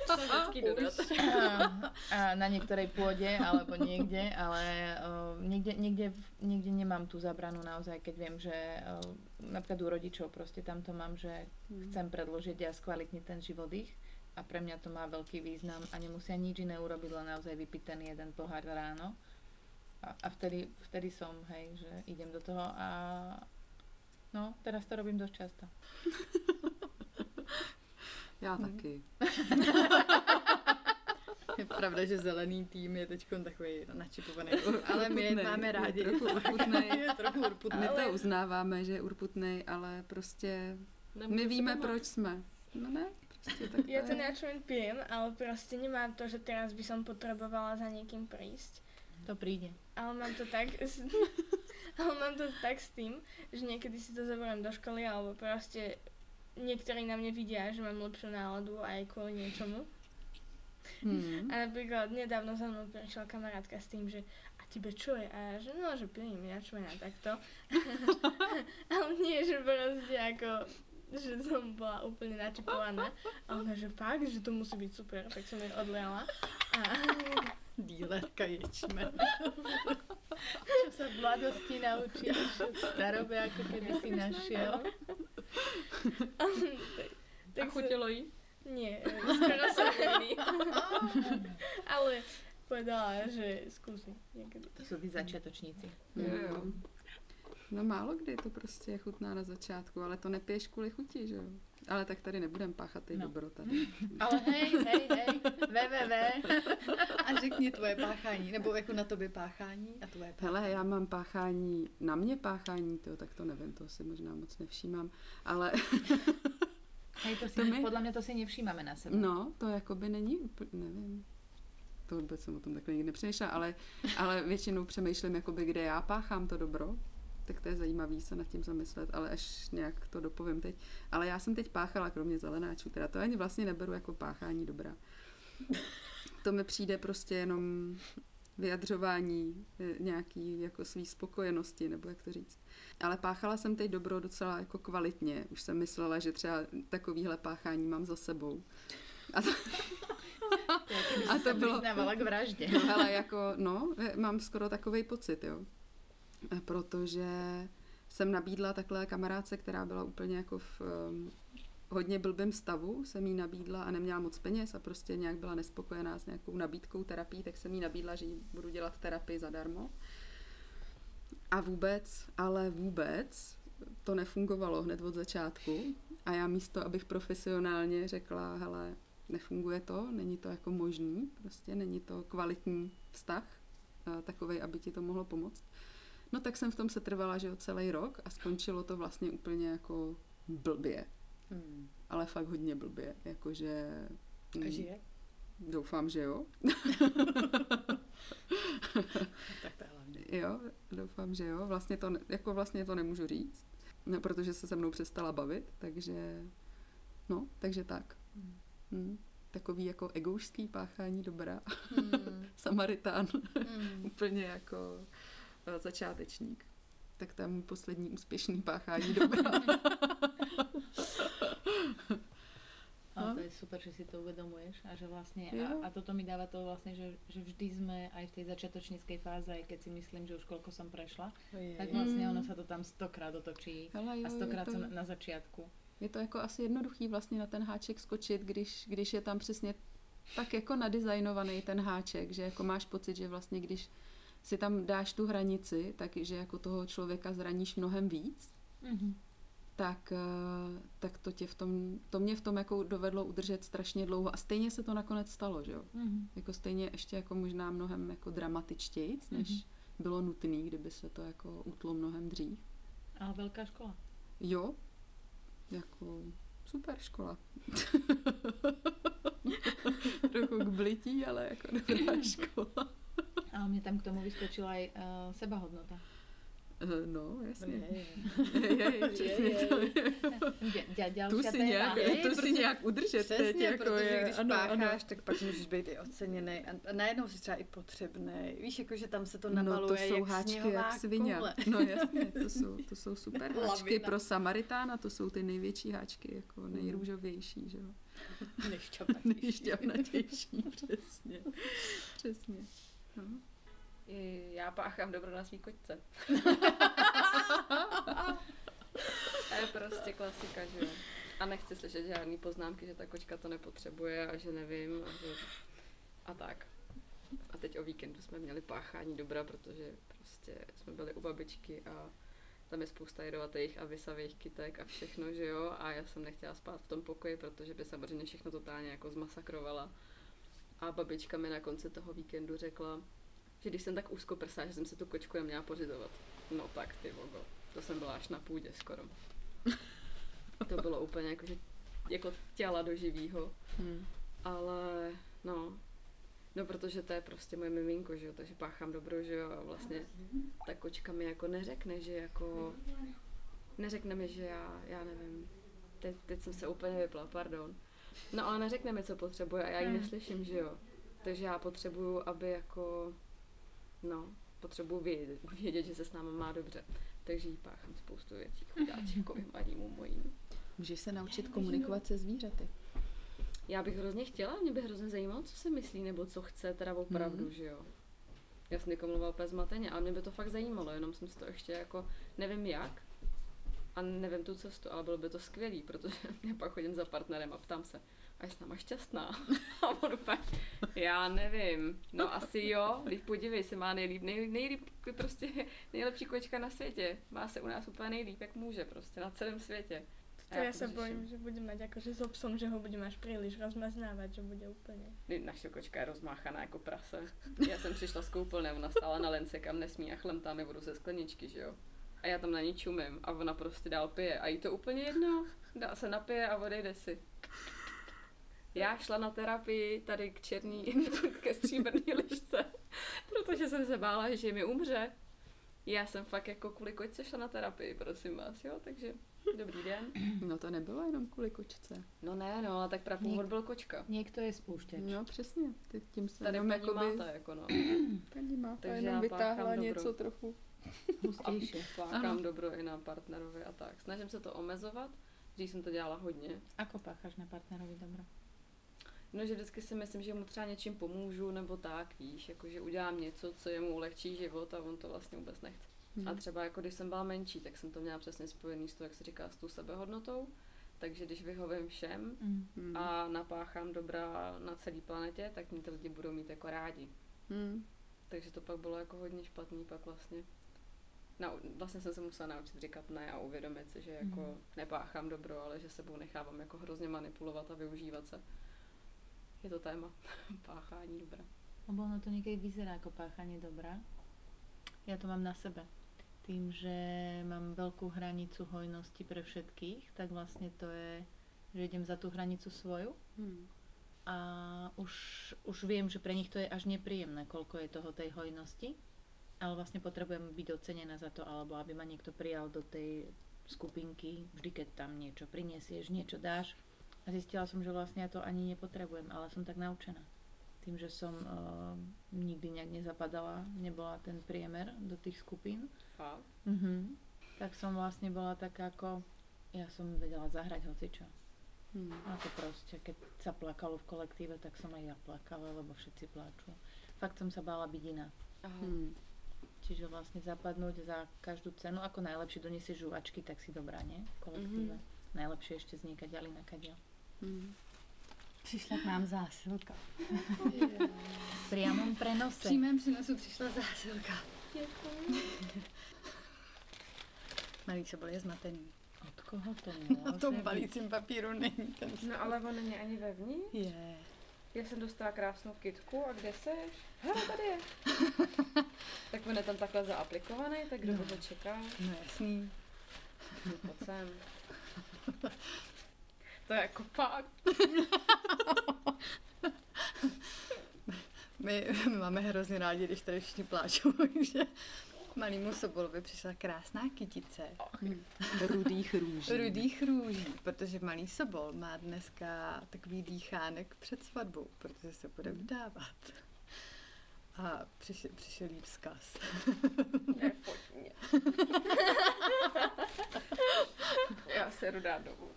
To vždycky dodat. a, a na niektorej pôde alebo niekde, ale uh, niekde, niekde, v- niekde nemám tú zabranu naozaj, keď viem, že uh, napríklad u rodičov proste tam to mám, že chcem predložiť a skvalitniť ten život ich a pre mňa to má veľký význam a nemusia nič iné urobiť, len naozaj vypiť ten jeden pohár ráno. A, a vtedy, vtedy som, hej, že idem do toho a no, teraz to robím dosť často. <laughs> Já taky. <laughs> Je pravda, že zelený tým je teď takový načipovaný, <laughs> ale my je Urputnej, máme je rádi. trochu urputnej. je trochu urputný. My Ale- to uznáváme, že je urputnej, ale prostě Nemůžu my víme, pomoct. proč jsme. No ne, prostě tak to Ja to je. načujem pijem, ale proste nemám to, že teraz by som potrebovala za niekým prísť. To príde. Ale mám to tak, ale mám to tak s tým, že niekedy si to zoberiem do školy, alebo proste niektorí na mne vidia, že mám lepšiu náladu aj kvôli niečomu. Hmm. A napríklad nedávno za mnou prišla kamarátka s tým, že a tebe čo je? A ja, že no, že pijem jačmeň <laughs> a takto. Ale nie, že proste ako že som bola úplne načipovaná. A ona, že fakt, že to musí byť super, tak som jej odliala. A <laughs> Dílerka ječme. Čo sa v mladosti naučíš, v starobe ako keby si našiel. Tak <laughs> sa- chutilo jí? Nie, e, skoro som <laughs> Ale povedala, že skúsi niekedy. To tí začiatočníci. Jo, jo. No málo kdy to prostě chutná na začátku, ale to nepiješ kvůli chuti, že jo? Ale tak tady nebudem páchat ty No. dobro tady. <laughs> Ale hej, hej, hej, www. A řekni tvoje páchání, nebo jako na tobě páchání a tvoje páchání. Hele, já mám páchání, na mě páchání, tyjo, tak to nevím, to si možná moc nevšímám, ale <laughs> Hej, to si, To my- podľa mňa to si nevšímame na sebe. no, to jakoby není úplně, nevím. To vůbec jsem o tom takhle nikdy nepřemýšlela, ale, ale většinou přemýšlím, jakoby, kde já páchám to dobro, tak to je zajímavý se nad tím zamyslet, ale až nějak to dopovím teď. Ale já jsem teď páchala, kromě zelenáčů, teda to ani vlastně neberu jako páchání dobra. <laughs> To mi přijde prostě jenom vyjadřování eh, nějaký jako svý spokojenosti, nebo jak to říct. Ale páchala jsem teď dobro docela jako kvalitně. Už jsem myslela, že třeba takovýhle páchání mám za sebou. A to, <laughs> A to bylo... k vraždě. <laughs> Hele, jako, no, mám skoro takový pocit, jo. Protože jsem nabídla takhle kamarádce, která byla úplně jako v um, hodně blbém stavu, jsem jí nabídla a neměla moc peněz a prostě nějak byla nespokojená s nějakou nabídkou terapii, tak jsem jí nabídla, že jí budu dělat terapii zadarmo. A vůbec, ale vůbec to nefungovalo hned od začátku. A já místo, abych profesionálně řekla, hele, nefunguje to, není to jako možný, prostě není to kvalitní vztah, takový, aby ti to mohlo pomoct. No tak jsem v tom se trvala, že jo, celý rok a skončilo to vlastně úplně jako blbě, Hmm. ale fakt hodně blbě, jakože... A mm, žije? Doufám, že jo. <laughs> Tak to je hlavně. Jo, doufám, že jo. Vlastně to, jako vlastně to nemůžu říct, no, protože se se mnou přestala bavit, takže no, takže tak. Hmm. Takový jako egoušský páchání dobra. Hmm. <laughs> Samaritán. Hmm. Úplně jako začátečník. Tak to je můj poslední úspěšný páchání dobra. <laughs> Ale to je super, že si to uvedomuješ a že vlastne, a, a toto mi dáva to vlastne, že, že vždy sme aj v tej začiatočníckej fáze, aj keď si myslím, že už koľko som prešla, je, tak vlastne ono sa to tam stokrát otočí Hele, jo, a stokrát to, som na začiatku. je to jako asi jednoduchý vlastně na ten háček skočit, když, když je tam přesně tak jako nadizajnovaný ten háček, že jako máš pocit, že vlastně když si tam dáš tu hranici, takže jako toho člověka zraníš mnohem víc, Mhm. tak, eh, tak to, tě v tom, to mě v tom jako dovedlo udržet strašně dlouho a stejně se to nakonec stalo, že jo? Mhm. Jako stejně ještě jako možná mnohem jako dramatičtějc, než Mhm. bylo nutné, kdyby se to jako utlo mnohem dřív. Ale veľká škola. Jo, jako super škola. <laughs> Trochu k blití, ale jako dobrá <clears throat> škola. Ale mne tam k tomu vyskočila aj uh, sebahodnota. Eh, No, jasně. Je, je. <laughs> Je, je, přesně je, to je. Tu si nějak, tu si nějak udržet teď, Přesně, jako protože je, když ano, ano. pácháš, tak pak můžeš být i oceněný a, a najednou si třeba i potřebný. Víš, jako, že tam se to No to nabaluje jsou jak háčky jak svině. No jasně, to jsou, to jsou super <laughs> háčky pro Samaritána, to jsou ty největší háčky, jako nejrůžovější, že jo. <laughs> Nešťavnatější. Nejšťavnatější, přesně. Přesně. No. I já páchám dobro na svý koťce. <laughs> to je prostě klasika, že jo. A nechci slyšet žádný poznámky, že ta kočka to nepotřebuje a že nevím a že... A tak. A teď o víkendu jsme měli páchání dobra, protože prostě jsme byli u babičky a tam je spousta jedovatých a vysavých kytek a všechno, že jo. A já jsem nechtěla spát v tom pokoji, protože by samozřejmě všechno totálně jako zmasakrovala. A babička mi na konci toho víkendu řekla, že když jsem tak úzkoprsá, že jsem si tu kočku neměla pořizovat. No tak ty vogo, to jsem byla až na půdě skoro. To bylo úplně jako, že jako těla do živýho. Hmm. Ale no, no protože to je prostě moje miminko, že jo, takže páchám dobro, že jo, a vlastně ta kočka mi jako neřekne, že jako, neřekne mi, že já, já nevím, teď, teď jsem se úplně vypla, pardon, No ale neřekne mi, co potřebuje a já ji Hmm. neslyším, že jo. Takže já potřebuju, aby jako, no, potřebuju vědět, vědět, že se s náma má dobře. Takže jí páchám spoustu věcí, chudáčkovi malýmu mojím. Můžeš se naučit komunikovat se zvířaty. Já bych hrozně chtěla, mě by hrozně zajímalo, co si myslí, nebo co chce teda opravdu, Mhm. že jo. Já jsem mluvila úplně zmateně, ale mě by to fakt zajímalo, jenom jsem si to ještě jako, nevím jak, a nevím tu cestu, ale bylo by to skvělý, protože <laughs> já pak chodím za partnerem a ptám se, a je s náma šťastná? <laughs> A on úplně, já nevím, no asi jo, teď podívej se, má nejlíp, nej, nejlíp, prostě nejlepší kočka na světě, má se u nás úplně nejlíp, jak může prostě, na celém světě. A To to sa řeším. bojím, že budem mať akože s obsom, že ho budem až príliš rozmaznávať, že bude úplne. Naše kočka je rozmáchaná jako prase. Já jsem přišla z koupelny, ona stála na lence, kam nesmí a chlemtá mi vodu ze skleničky, že jo. A já tam na ní čumím a ona prostě dál pije. A jí to úplně jedno. Dá se napije a odejde si. Já šla na terapii tady k černý, <laughs> ke stříbrný lišce, protože jsem se bála, že mi umře. Já jsem fakt jako kvůli kočce šla na terapii, prosím vás, jo, takže dobrý den. No to nebylo jenom kvůli kočce. No ne, no, ale tak prapůvod byl kočka. Niekto je spúšťač. No přesně, ty tím se Tady jenom paní jakoby... máte, jako no. <clears throat> Paní máta Takže jenom vytáhla páchám dobro. něco trochu. Hustejšie. Páchám Ano. dobro i na partnerovi a tak. Snažím se to omezovat, dřív jsem to dělala hodně. Ako páchaš na partnerovi dobro? No, že vždycky si myslím, že mu třeba něčím pomůžu, nebo tak, víš, jako že udělám něco, co jemu ulehčí život a on to vlastně vůbec nechce. Hmm. A třeba jako když jsem byla menší, tak jsem to měla přesně spojený s tou, jak se říká, s tou sebehodnotou. Takže když vyhovím všem Mm. Hmm. a napáchám dobra na celé planetě, tak mě ty lidi budou mít jako rádi. Hmm. Takže to pak bylo jako hodně špatný pak vlastně. Nau, vlastně jsem se musela naučit říkat ne a uvědomit si, že jako Mhm. nepáchám dobro, ale že sebou nechávám jako hrozně manipulovat a využívat se. Je to téma <laughs> páchání dobra. Lebo ono to niekedy vyzerá ako páchanie dobra. Ja to mám na sebe. Tým, že mám veľkú hranicu hojnosti pre všetkých, tak vlastne to je, že idem za tú hranicu svoju Hmm. a už, už viem, že pre nich to je až nepríjemné, koľko je toho tej hojnosti, ale vlastne potrebujem byť ocenená za to, alebo aby ma niekto prijal do tej skupinky, vždy keď tam niečo prinesieš, niečo dáš. A zistila som, že vlastne ja to ani nepotrebujem, ale som tak naučená. Tým, že som uh, nikdy nejak nezapadala, nebola ten priemer do tých skupín, Fakt? mhm. tak som vlastne bola taká ako, ja som vedela zahrať hocičo. Hmm. A to proste, keď sa plakalo v kolektíve, tak som aj ja plakala, lebo všetci pláču. Fakt som sa bála byť iná. Aha. Hmm. Čiže vlastne zapadnúť za každú cenu, ako najlepšie doniesieš žuvačky, tak si dobrá, nie? V kolektíve. Mhm. Najlepšie ešte znikať ďalej na kadiaľ. Hmm. Přišla k nám zásilka. <laughs> V priamom V prenose. přímém přenosu přišla zásilka. Malý se byl je zmatený. Od koho to <laughs> Na tom balícím papíru není ten No ale on není ani vevnitř. Je. Já jsem dostala krásnou kitku a kde seš? Hele, tady je. <laughs> tak on je tam takhle zaaplikovaný, tak kdo No. by to čekal? No jasný. Pojď sem. To je jako fakt. My, my máme hrozně rádi, když tady všichni pláčou, <laughs> že malýmu Sobolovi přišla krásná kytice Hmm. Rudých růží. rudých růží, protože malý Sobol má dneska takový dýchánek před svatbou, protože se bude vdávat. A přišel, přišel jí vzkaz. Ne, pojď mě. <laughs> Já se jdu dát domů.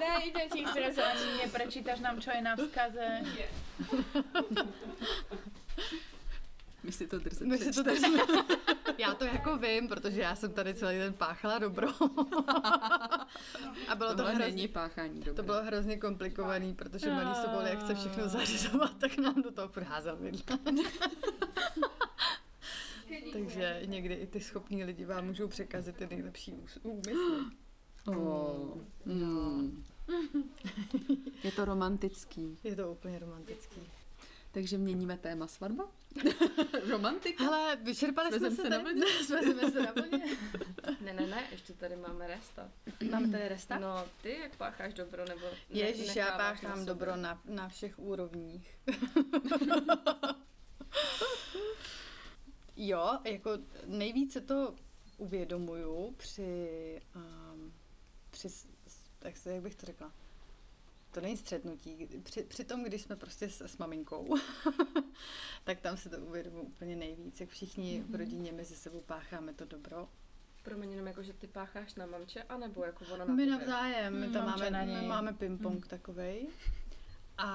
Daj, idem ti zrezať. Neprečítaš nám, čo je na vzkaze? My si to drze My si to přečteme. Já to jako vím, protože já jsem tady celý den páchala dobro. A bylo to, hrozně, není páchání dobra. to bylo hrozně komplikovaný, protože malý Sobol, jak chce všechno zařizovat, tak nám do toho proházel vidle. Takže někdy i ty schopní lidi vám můžou překazit ty nejlepší úmysly. <gasps> Oh. Hmm. <laughs> Je to romantický. Je to úplně romantický. Takže měníme téma svatba? <laughs> Romantika? Hele, vyčerpali jsme Svezem se, se na vlně. Svezeme <laughs> se na vlně. Ne, ne, ne, ještě tady máme resta. Máme tady resta? No, ty jak pácháš dobro, nebo ne- Ježíš, já páchám dobro na, na všech úrovních. Jo, jako nejvíce to uvědomuju při, um, při tak se, jak bych to řekla, to není střetnutí. Při, při tom, když jsme prostě s, s maminkou, <laughs> tak tam se to uvědomuji úplně nejvíc, jak všichni mm-hmm. v rodině mezi sebou pácháme to dobro. Promiň, jenom jako, že ty pácháš na mamče, anebo jako ona na My tebe? navzájem, my tam mamče na máme, my něj. máme ping-pong Mm. takovej. A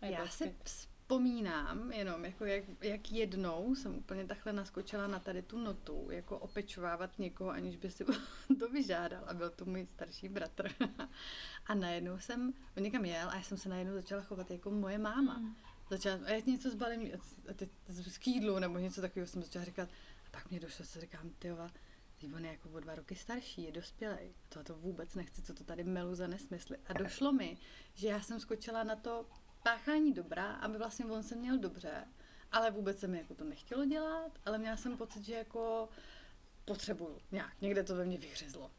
A já basket. Vzpomínám jenom, jako jak, jak jednou jsem úplně takhle naskočila na tady tu notu, jako opečovávat někoho, aniž by si <laughs> to vyžádal. A byl to můj starší bratr. <laughs> a najednou jsem, on někam jel a já jsem se najednou začala chovat jako moje máma. Mm. Začala, a já něco zbalím, a teď z kýdlu nebo něco takového jsem začala říkat. A pak mě došlo, co říkám, tyjova, Teď on je jako o dva roky starší, je dospělej. To to vůbec nechci, co to tady melu za nesmysly. A došlo mi, že já jsem skočila na to páchání dobra, aby vlastně on se měl dobře, ale vůbec se mi jako to nechtělo dělat, ale měla jsem pocit, že jako potřebuju nějak, někde to ve mně vyhřezlo.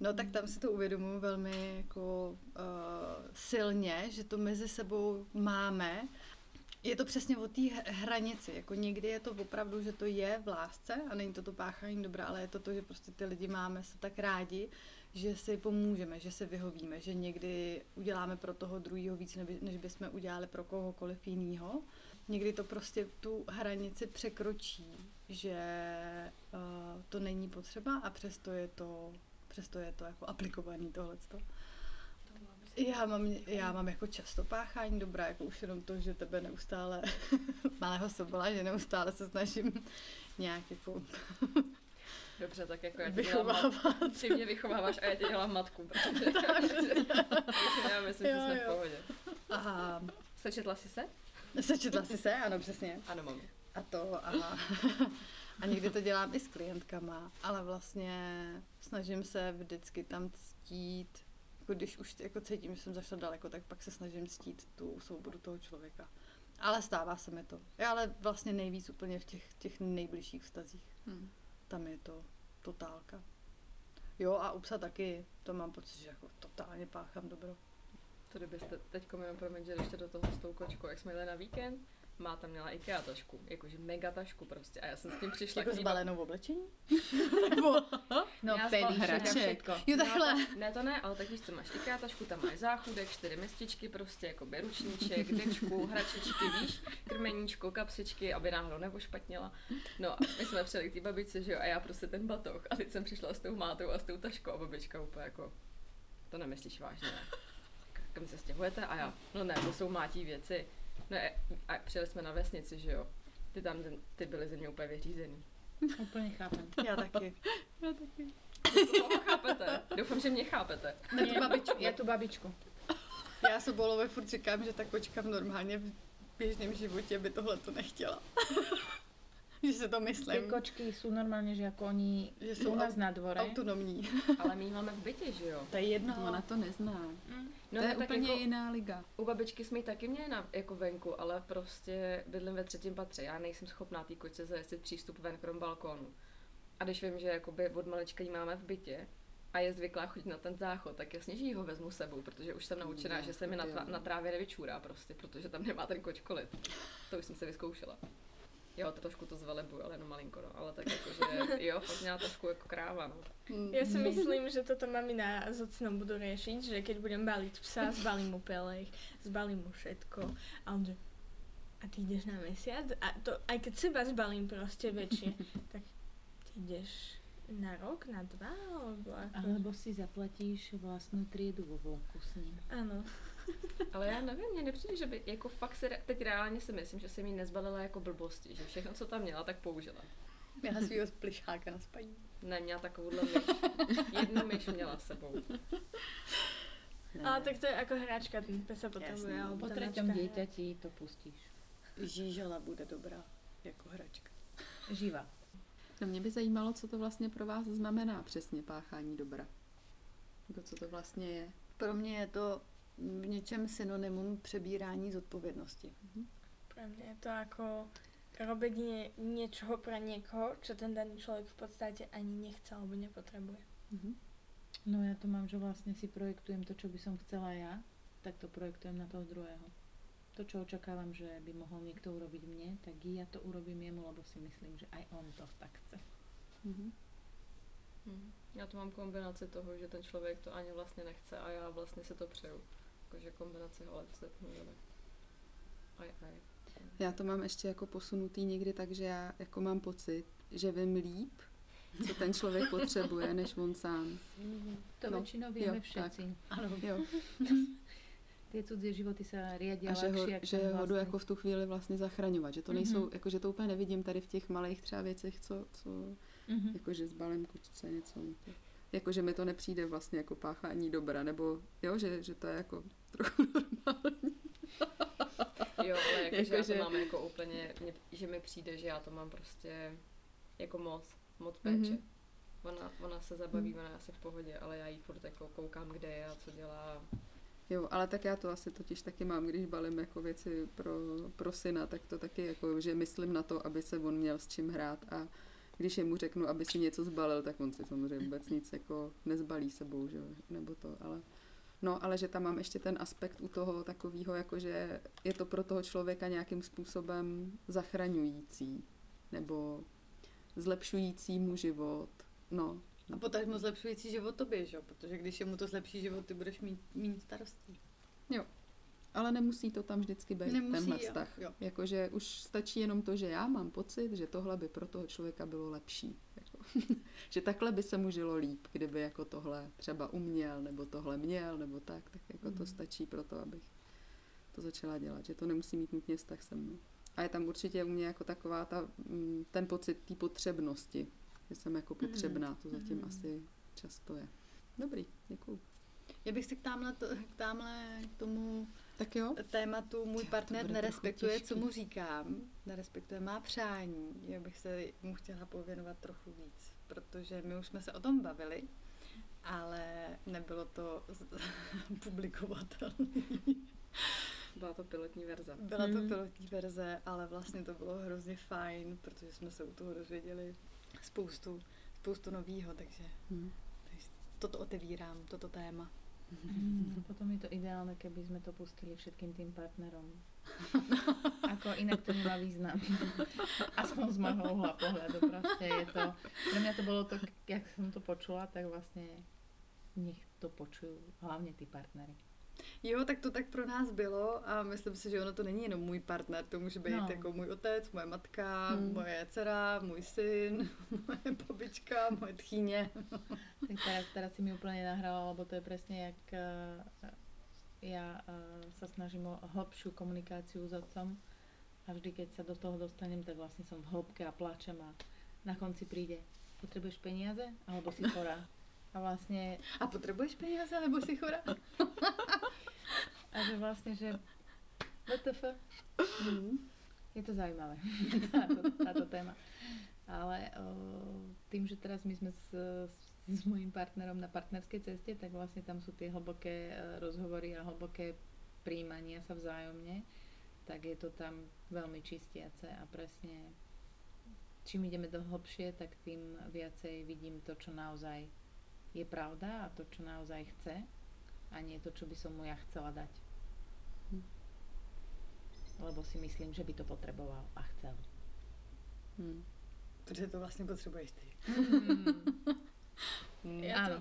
No tak tam si to uvědomuji velmi jako uh, silně, že to mezi sebou máme. Je to přesně o té hranici, jako někdy je to opravdu, že to je v lásce a není to to páchání dobra, ale je to to, že prostě ty lidi máme se tak rádi, že si pomůžeme, že si vyhovíme, že někdy uděláme pro toho druhého víc, než- než bychom udělali pro kohokoliv jiného. Někdy to prostě tu hranici překročí, že uh, to není potřeba a přesto je to, přesto je to jako aplikovaný tohleto. Já mám, já mám jako často páchání dobrá, jako už jenom to, že tebe neustále, <laughs> malého sobola, že neustále se snažím nějak jako Dobře, tak jako já tě vychovávat. Ty mě vychováváš a já tě dělám matku, protože <laughs> já myslím, že Jo, jsme v jo. pohodě. A Sečetla jsi se? sečetla jsi se, ano, přesně. Ano, mami. A to a, a někdy to dělám i s klientkama, ale vlastně snažím se vždycky tam ctít, jako když už jako cítím, že jsem zašla daleko, tak pak se snažím ctít tu svobodu toho člověka. Ale stává se mi to. Já ale vlastně nejvíc úplně v těch, těch nejbližších vztazích. Hmm. Tam je to totálka. Jo a u psa taky, to mám pocit, že jako totálně páchám dobro. To kdybyste teď jenom promiň, že ještě do toho s tou kočkou, jak jsme jeli na víkend, má tam měla IKEA tašku, jakože mega tašku prostě a já jsem s tím přišla Jako k ní- zbalenou v oblečení? <laughs> No, hraček. všetko. Jo, takhle. No, ne, to ne, ale tak víš co, máš IKEA tašku, tam máš záchůdek, čtyři mističky prostě, jako ručníček, dečku, hračičky, víš, krmeníčko, kapsičky, aby náhodou nevošpatnila. No a my jsme přijeli k té babičce, že jo, a já prostě ten batoh. A teď jsem přišla s tou mátou a s tou taškou a babička úplně jako, to nemyslíš vážně, ne? Kam se stěhujete? A já, no ne, to jsou mátí věci. No a přijeli jsme na vesnici, že jo. Ty tam, ty byly ze mě úplně vyřízený. Úplně chápem. Já taky. <laughs> Koho chápete? Doufám, že mě chápete. Ne, tu babičku. Já tu babičku. Já Sobolovi furt říkám, že ta kočka v normálně v běžném životě by tohle to nechtěla. <laughs> že se to myslím. kočky sú normálne, že ako oni Že jsou u nás na dvore. Autonomní. Ale my máme v bytě, že jo? To je jedno. Ona to nezná. No to je tak úplně jako, jiná liga. u babičky jsme ji taky měli na, jako venku, ale prostě bydlím ve třetím patře. Já nejsem schopná té kočce zajistit přístup ven krom balkónu. A když vím, že jakoby od malička ji máme v bytě a je zvyklá chodit na ten záchod, tak jasně, že ji ho vezmu sebou, protože už jsem naučená, No, že se mi na, na trávě nevyčůrá prostě, protože tam nemá ten kočkolit. To už jsem se vyzkoušela. Jo, to trošku to zvelebuju, ale jenom malinko, no. Ale tak jakože, <laughs> jo, fakt měla trošku jako kráva, no. Ja si <laughs> myslím, že toto mamina s ocinom budú riešiť, že keď budem baliť psa, zbalím mu pelech, zbalím mu všetko a on že a ty ideš na mesiac? A to, aj keď seba zbalím proste väčšie, <laughs> tak ty ideš na rok, na dva, alebo ako? Alebo si zaplatíš vlastnú triedu vo vlaku s ním. Áno. Ale já nevím, mně nepřijde, že by, jako fakt si, re- teď reálně si myslím, že jsem jí nezbalila jako blbosti, že všechno, co tam měla, tak použila. Měla svýho plišáka na spaní. Neměla takovouhle myš. Jednu myš měla s sebou. Ale tak to je ako hráčka, pes sa potrebuje. Jasný. Po mačka dieťati to pustíš. Žížala bude dobrá jako hračka. Živa. No mě by zajímalo, co to vlastně pro vás znamená přesně páchání dobra. Jako co to vlastně je. Pro mě je to v něčem synonymum přebírání zodpovědnosti. Pre mňa je to ako robiť nie, niečoho pre niekoho, čo ten daný človek v podstate ani nechce alebo nepotrebuje. Mhm. No ja to mám, že vlastne si projektujem to, čo by som chcela ja, tak to projektujem na toho druhého. To, čo očakávam, že by mohol niekto urobiť mne, tak ja to urobím jemu, lebo si myslím, že aj on to tak chce. Mhm. Hm. Já to mám kombinaci toho, že ten člověk to ani vlastně nechce a já vlastně si to přeju. Jakože kombinaci ale to Aj, aj. Já to mám ještě jako posunutý někdy tak, že já jako mám pocit, že vím líp, co ten člověk <laughs> potřebuje, než on sám. To No, většinou víme jo, všetci. Ano. Jo. <laughs> Ty cudzie životy se riadia A že ho, jak že ho jdu jako v tu chvíli vlastně zachraňovat. Že to nejsou, Mhm. jako že to úplně nevidím tady v těch malých třeba věcech, co, co Mhm. jakože s balem kučce něco. To, jakože mi to nepřijde vlastně jako páchání dobra, nebo jo, že, že to je jako trochu <laughs> normální. Jo, ale jakože já Jakože- to mám jako úplně, mě, že mi přijde, že já to mám prostě jako moc, moc péče. Mhm. Ona, ona se zabaví, ona je asi v pohodě, ale já jí furt jako koukám, kde je a co dělá. Jo, ale tak já to asi totiž taky mám, když balím jako věci pro, pro syna, tak to taky jako, že myslím na to, aby se on měl s čím hrát a když jemu řeknu, aby si něco zbalil, tak on si samozřejmě vůbec nic jako nezbalí sebou, že jo, nebo to, ale no, ale že tam mám ještě ten aspekt u toho takového, jako že je to pro toho člověka nějakým způsobem zachraňující, nebo zlepšující mu život, no, A potažmo zlepšující život tobě, že jo? Protože když je mu to zlepší život, ty budeš mít méně starostí. Ale nemusí to tam vždycky být, Nemusí, tenhle jo, vztah. jo. Jakože už stačí jenom to, že já mám pocit, že tohle by pro toho člověka bylo lepší. Jako. <laughs> že takhle by se mu žilo líp, kdyby jako tohle třeba uměl, nebo tohle měl, nebo tak, tak jako to Mhm. stačí pro to, abych to začala dělat. Že to nemusí mít nutně vztah se mnou. A je tam určitě u mě jako taková ta, mm, ten pocit té potřebnosti, že jsem jako potřebná, to zatím Mhm. asi často je. Dobrý, děkuju. Já bych se k tamhle, k tamhle k tomu Tak jo, tématu můj Jo, to partner nerespektuje, co mu říkám, nerespektuje má přání. Já bych se mu chtěla pověnovat trochu víc, protože my už jsme se o tom bavili, ale nebylo to <laughs> publikovatelné. Byla to pilotní verze. Byla to Mhm. pilotní verze, ale vlastně to bylo hrozně fajn, protože jsme se u toho dozvěděli spoustu, spoustu novýho, takže, Hm. takže toto otevírám, toto téma. Mm, Potom je to ideálne, keby sme to pustili všetkým tým partnerom. <laughs> Ako inak to nemá význam. Aspoň z môjho uhla pohľadu. Proste je to, pre mňa to bolo to, jak som to počula, tak vlastne nech to počujú hlavne tí partnery. Jo, tak to tak pro nás bylo a myslím si, že ono to není jenom můj partner, to může být No. jako můj otec, moje matka, Hmm. moje dcera, můj syn, <laughs> moje babička, moje tchýně. <laughs> Tak teraz, teraz si mi úplne nahrala, lebo to je presne jak uh, ja uh, sa snažím o hĺbšiu komunikáciu s otcom a vždy, keď sa do toho dostanem, tak vlastne som v hĺbke a plačem a na konci príde, potrebuješ peniaze alebo si chorá. <laughs> A vlastne, A potřebuješ peníze, nebo si chora? <laughs> a že vlastne, že WTF, je to zaujímavé, <laughs> táto, táto téma. Ale o, tým, že teraz my sme s, s, mojím partnerom na partnerskej ceste, tak vlastne tam sú tie hlboké e, rozhovory a hlboké príjmania sa vzájomne, tak je to tam veľmi čistiace a presne čím ideme do hlbšie, tak tým viacej vidím to, čo naozaj je pravda a to, čo naozaj chce a nie to, čo by som mu ja chcela dať. Hm. Lebo si myslím, že by to potreboval a chcel. Hm. Protože to vlastně potřebuješ ty. <laughs> Mm, Ja to, áno.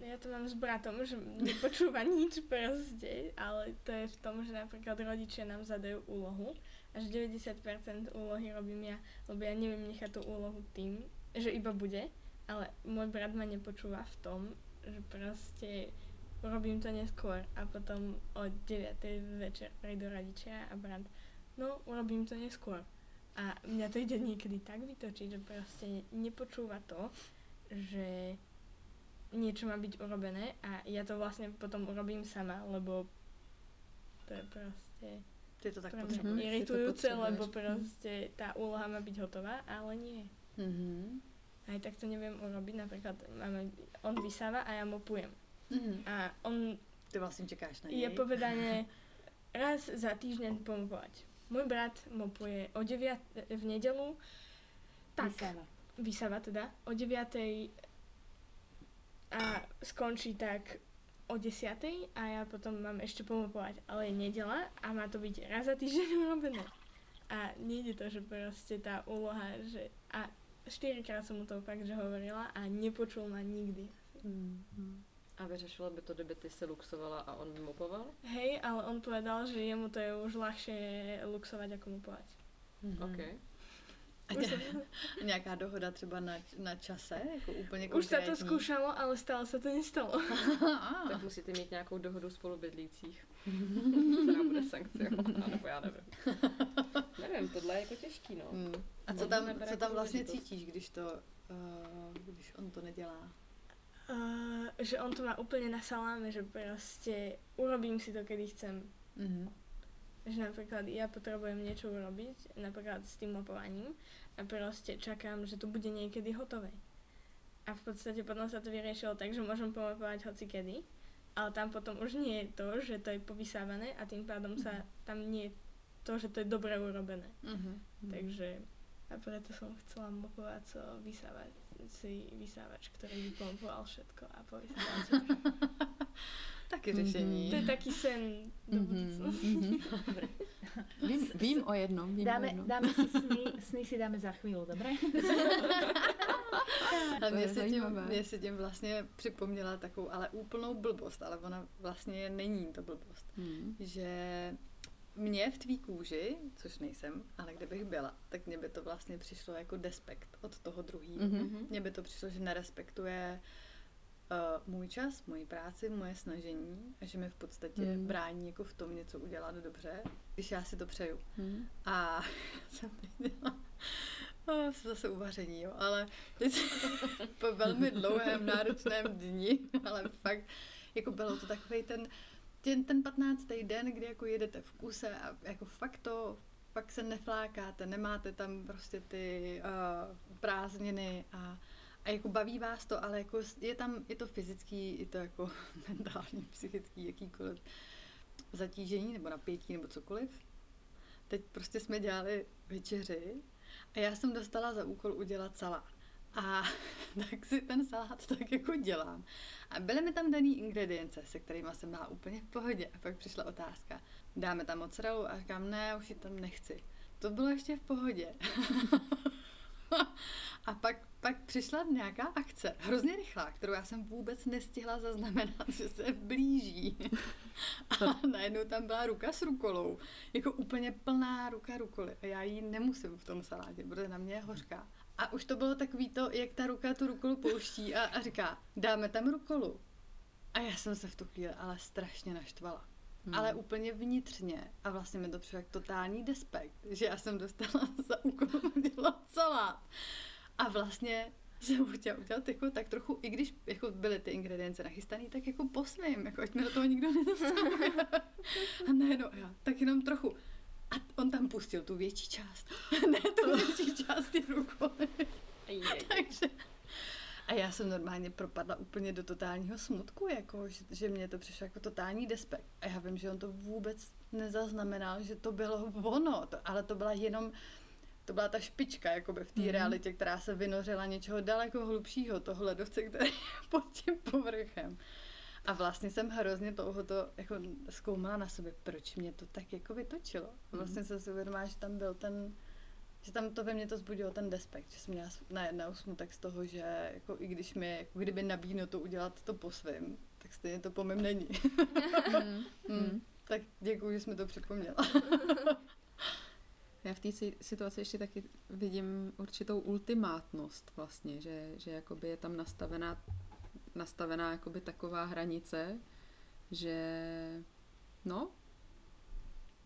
ja to mám s bratom, že nepočúva nič proste, ale to je v tom, že napríklad rodičia nám zadajú úlohu až 90% úlohy robím ja, lebo ja neviem nechať tú úlohu tým, že iba bude, ale môj brat ma nepočúva v tom, že proste urobím to neskôr a potom o 9. večer prídu rodičia a brat, no urobím to neskôr. A mňa to ide niekedy tak vytočiť, že proste nepočúva to, že niečo má byť urobené a ja to vlastne potom urobím sama, lebo to je proste Ty to tak to iritujúce, potrebuješ. lebo proste tá úloha má byť hotová, ale nie. Mhm. Aj tak to neviem urobiť, napríklad máme, on vysáva a ja mopujem. Mhm. A on Ty vlastně čekáš na je něj. povedané <laughs> raz za týždeň pomopovať. Môj brat mopuje o 9 v nedelu, tak Vysáva. vysáva teda, o 9 a skončí tak o 10 a ja potom mám ešte pomopovať, ale je nedela a má to byť raz za týždeň <laughs> urobené. A nejde to, že proste tá úloha, že a štyrikrát som mu to fakt, že hovorila a nepočul ma nikdy. A vyřešilo by to, kdyby ty se luxovala a on mopoval? Hej, ale on povedal, že jemu to je už ľahšie luxovať ako mupovať. OK. A ně, nějaká dohoda třeba na, na čase, jako úplně Už sa to skúšalo, ale stále sa to nestalo. <laughs> Ah. Tak musíte mít nějakou dohodu spolubydlících. <laughs> která bude sankcionovaná, <laughs> nebo já nevím. nevím, tohle je jako těžký, no. Hmm. A co tam, co tam vlastně cítíš, když to, uh, když on to nedělá? Uh, že on to má úplne na saláme, že proste urobím si to, kedy chcem. Mhm. Že napríklad ja potrebujem niečo urobiť, napríklad s tým mapovaním a proste čakám, že to bude niekedy hotové. A v podstate potom sa to vyriešilo tak, že môžem pomapovať hoci kedy, ale tam potom už nie je to, že to je povysávané a tým pádom sa tam nie je to, že to je dobre urobené. Mhm. Takže a preto som chcela mapovať so vysávať si vysávač, ktorý by pomapoval všetko a povysával si. <laughs> Taky řešení. To je taký sen do Mhm, budúcna. mhm. Vím, vím o jednom, vím o Dáme, jednom. dáme si <laughs> sny, sny si dáme za chvíľu, dobre? <laughs> Ale To mě se, tím, mě se tím vlastně připomněla takovou, ale úplnou blbost, ale ona vlastně není to blbost. Hmm. Že mě v tvý kůži, což nejsem, ale kdybych byla, tak mně by to vlastně přišlo jako despekt od toho druhého. Mhm. Mně by to přišlo, že nerespektuje uh, můj čas, moji práci, moje snažení a že mi v podstatě Mhm. brání jako v tom něco udělat dobře, když já si to přeju. Hmm. A <laughs> jsem viděla, oh, <laughs> jsem zase uvaření, jo, ale teď <laughs> po velmi dlouhém náročném dni, ale fakt, jako bylo to takový ten, ten, ten 15. den, kdy jako jedete v kuse a jako fakt to, fakt se neflákáte, nemáte tam prostě ty uh, prázdniny a, a jako baví vás to, ale jako je tam, je to fyzický, je to jako <laughs> mentální, psychický, jakýkoliv zatížení nebo napětí nebo cokoliv. Teď prostě jsme dělali večeři a já jsem dostala za úkol udělat salát. A <laughs> tak si ten salát tak jako dělám. A byly mi tam daný ingredience, se kterými jsem byla úplně v pohodě. A pak přišla otázka. Dáme tam mozzarellu? A říkám, ne, už ji tam nechci. To bylo ještě v pohodě. <laughs> A pak, pak přišla nějaká akce, hrozně rychlá, kterou já jsem vůbec nestihla zaznamenat, že se blíží. <laughs> A najednou tam byla ruka s rukolou, jako úplně plná ruka rukoly. A já ji nemusím v tom salátě, protože na mě je hořká. A už to bylo takový to, jak ta ruka tu rukolu pouští a, a říká, dáme tam rukolu. A já jsem se v tu chvíli ale strašně naštvala. Hmm. Ale úplně vnitřně. A vlastně mi to přišlo jak totální despekt, že já jsem dostala <laughs> za úkol udělat salát. A vlastně jsem ho chtěla udělat jako tak trochu, i když jako byly ty ingredience nachystané, tak jako po svým, jako ať mi do toho nikdo <laughs> nezasahuje. A najednou, já, tak jenom trochu. A on tam pustil tu větší část. <laughs> ne tu větší část ty rukoly. Takže... A já jsem normálně propadla úplně do totálního smutku, jako, že, že mě to přišlo jako totální despekt. A já vím, že on to vůbec nezaznamenal, že to bylo ono, to, ale to byla jenom, to byla ta špička jakoby v té mm-hmm. realitě, která se vynořila něčeho daleko hlubšího, toho ledovce, který je pod tím povrchem. A vlastně jsem hrozně dlouho to jako zkoumala na sobě, proč mě to tak jako vytočilo. A vlastně jsem si uvědomila, že tam byl ten, že tam to ve mně to zbudilo ten despekt, že jsem měla najednou smutek z toho, že jako i když mi jako kdyby nabídno to udělat to po svém, tak stejně to po mém není. Hmm. <laughs> mm. Tak děkuji, že jsi mi to připomněla. <laughs> Já v té si- situaci ještě taky vidím určitou ultimátnost vlastně, že, že jakoby je tam nastavená, nastavená jakoby taková hranice, že no,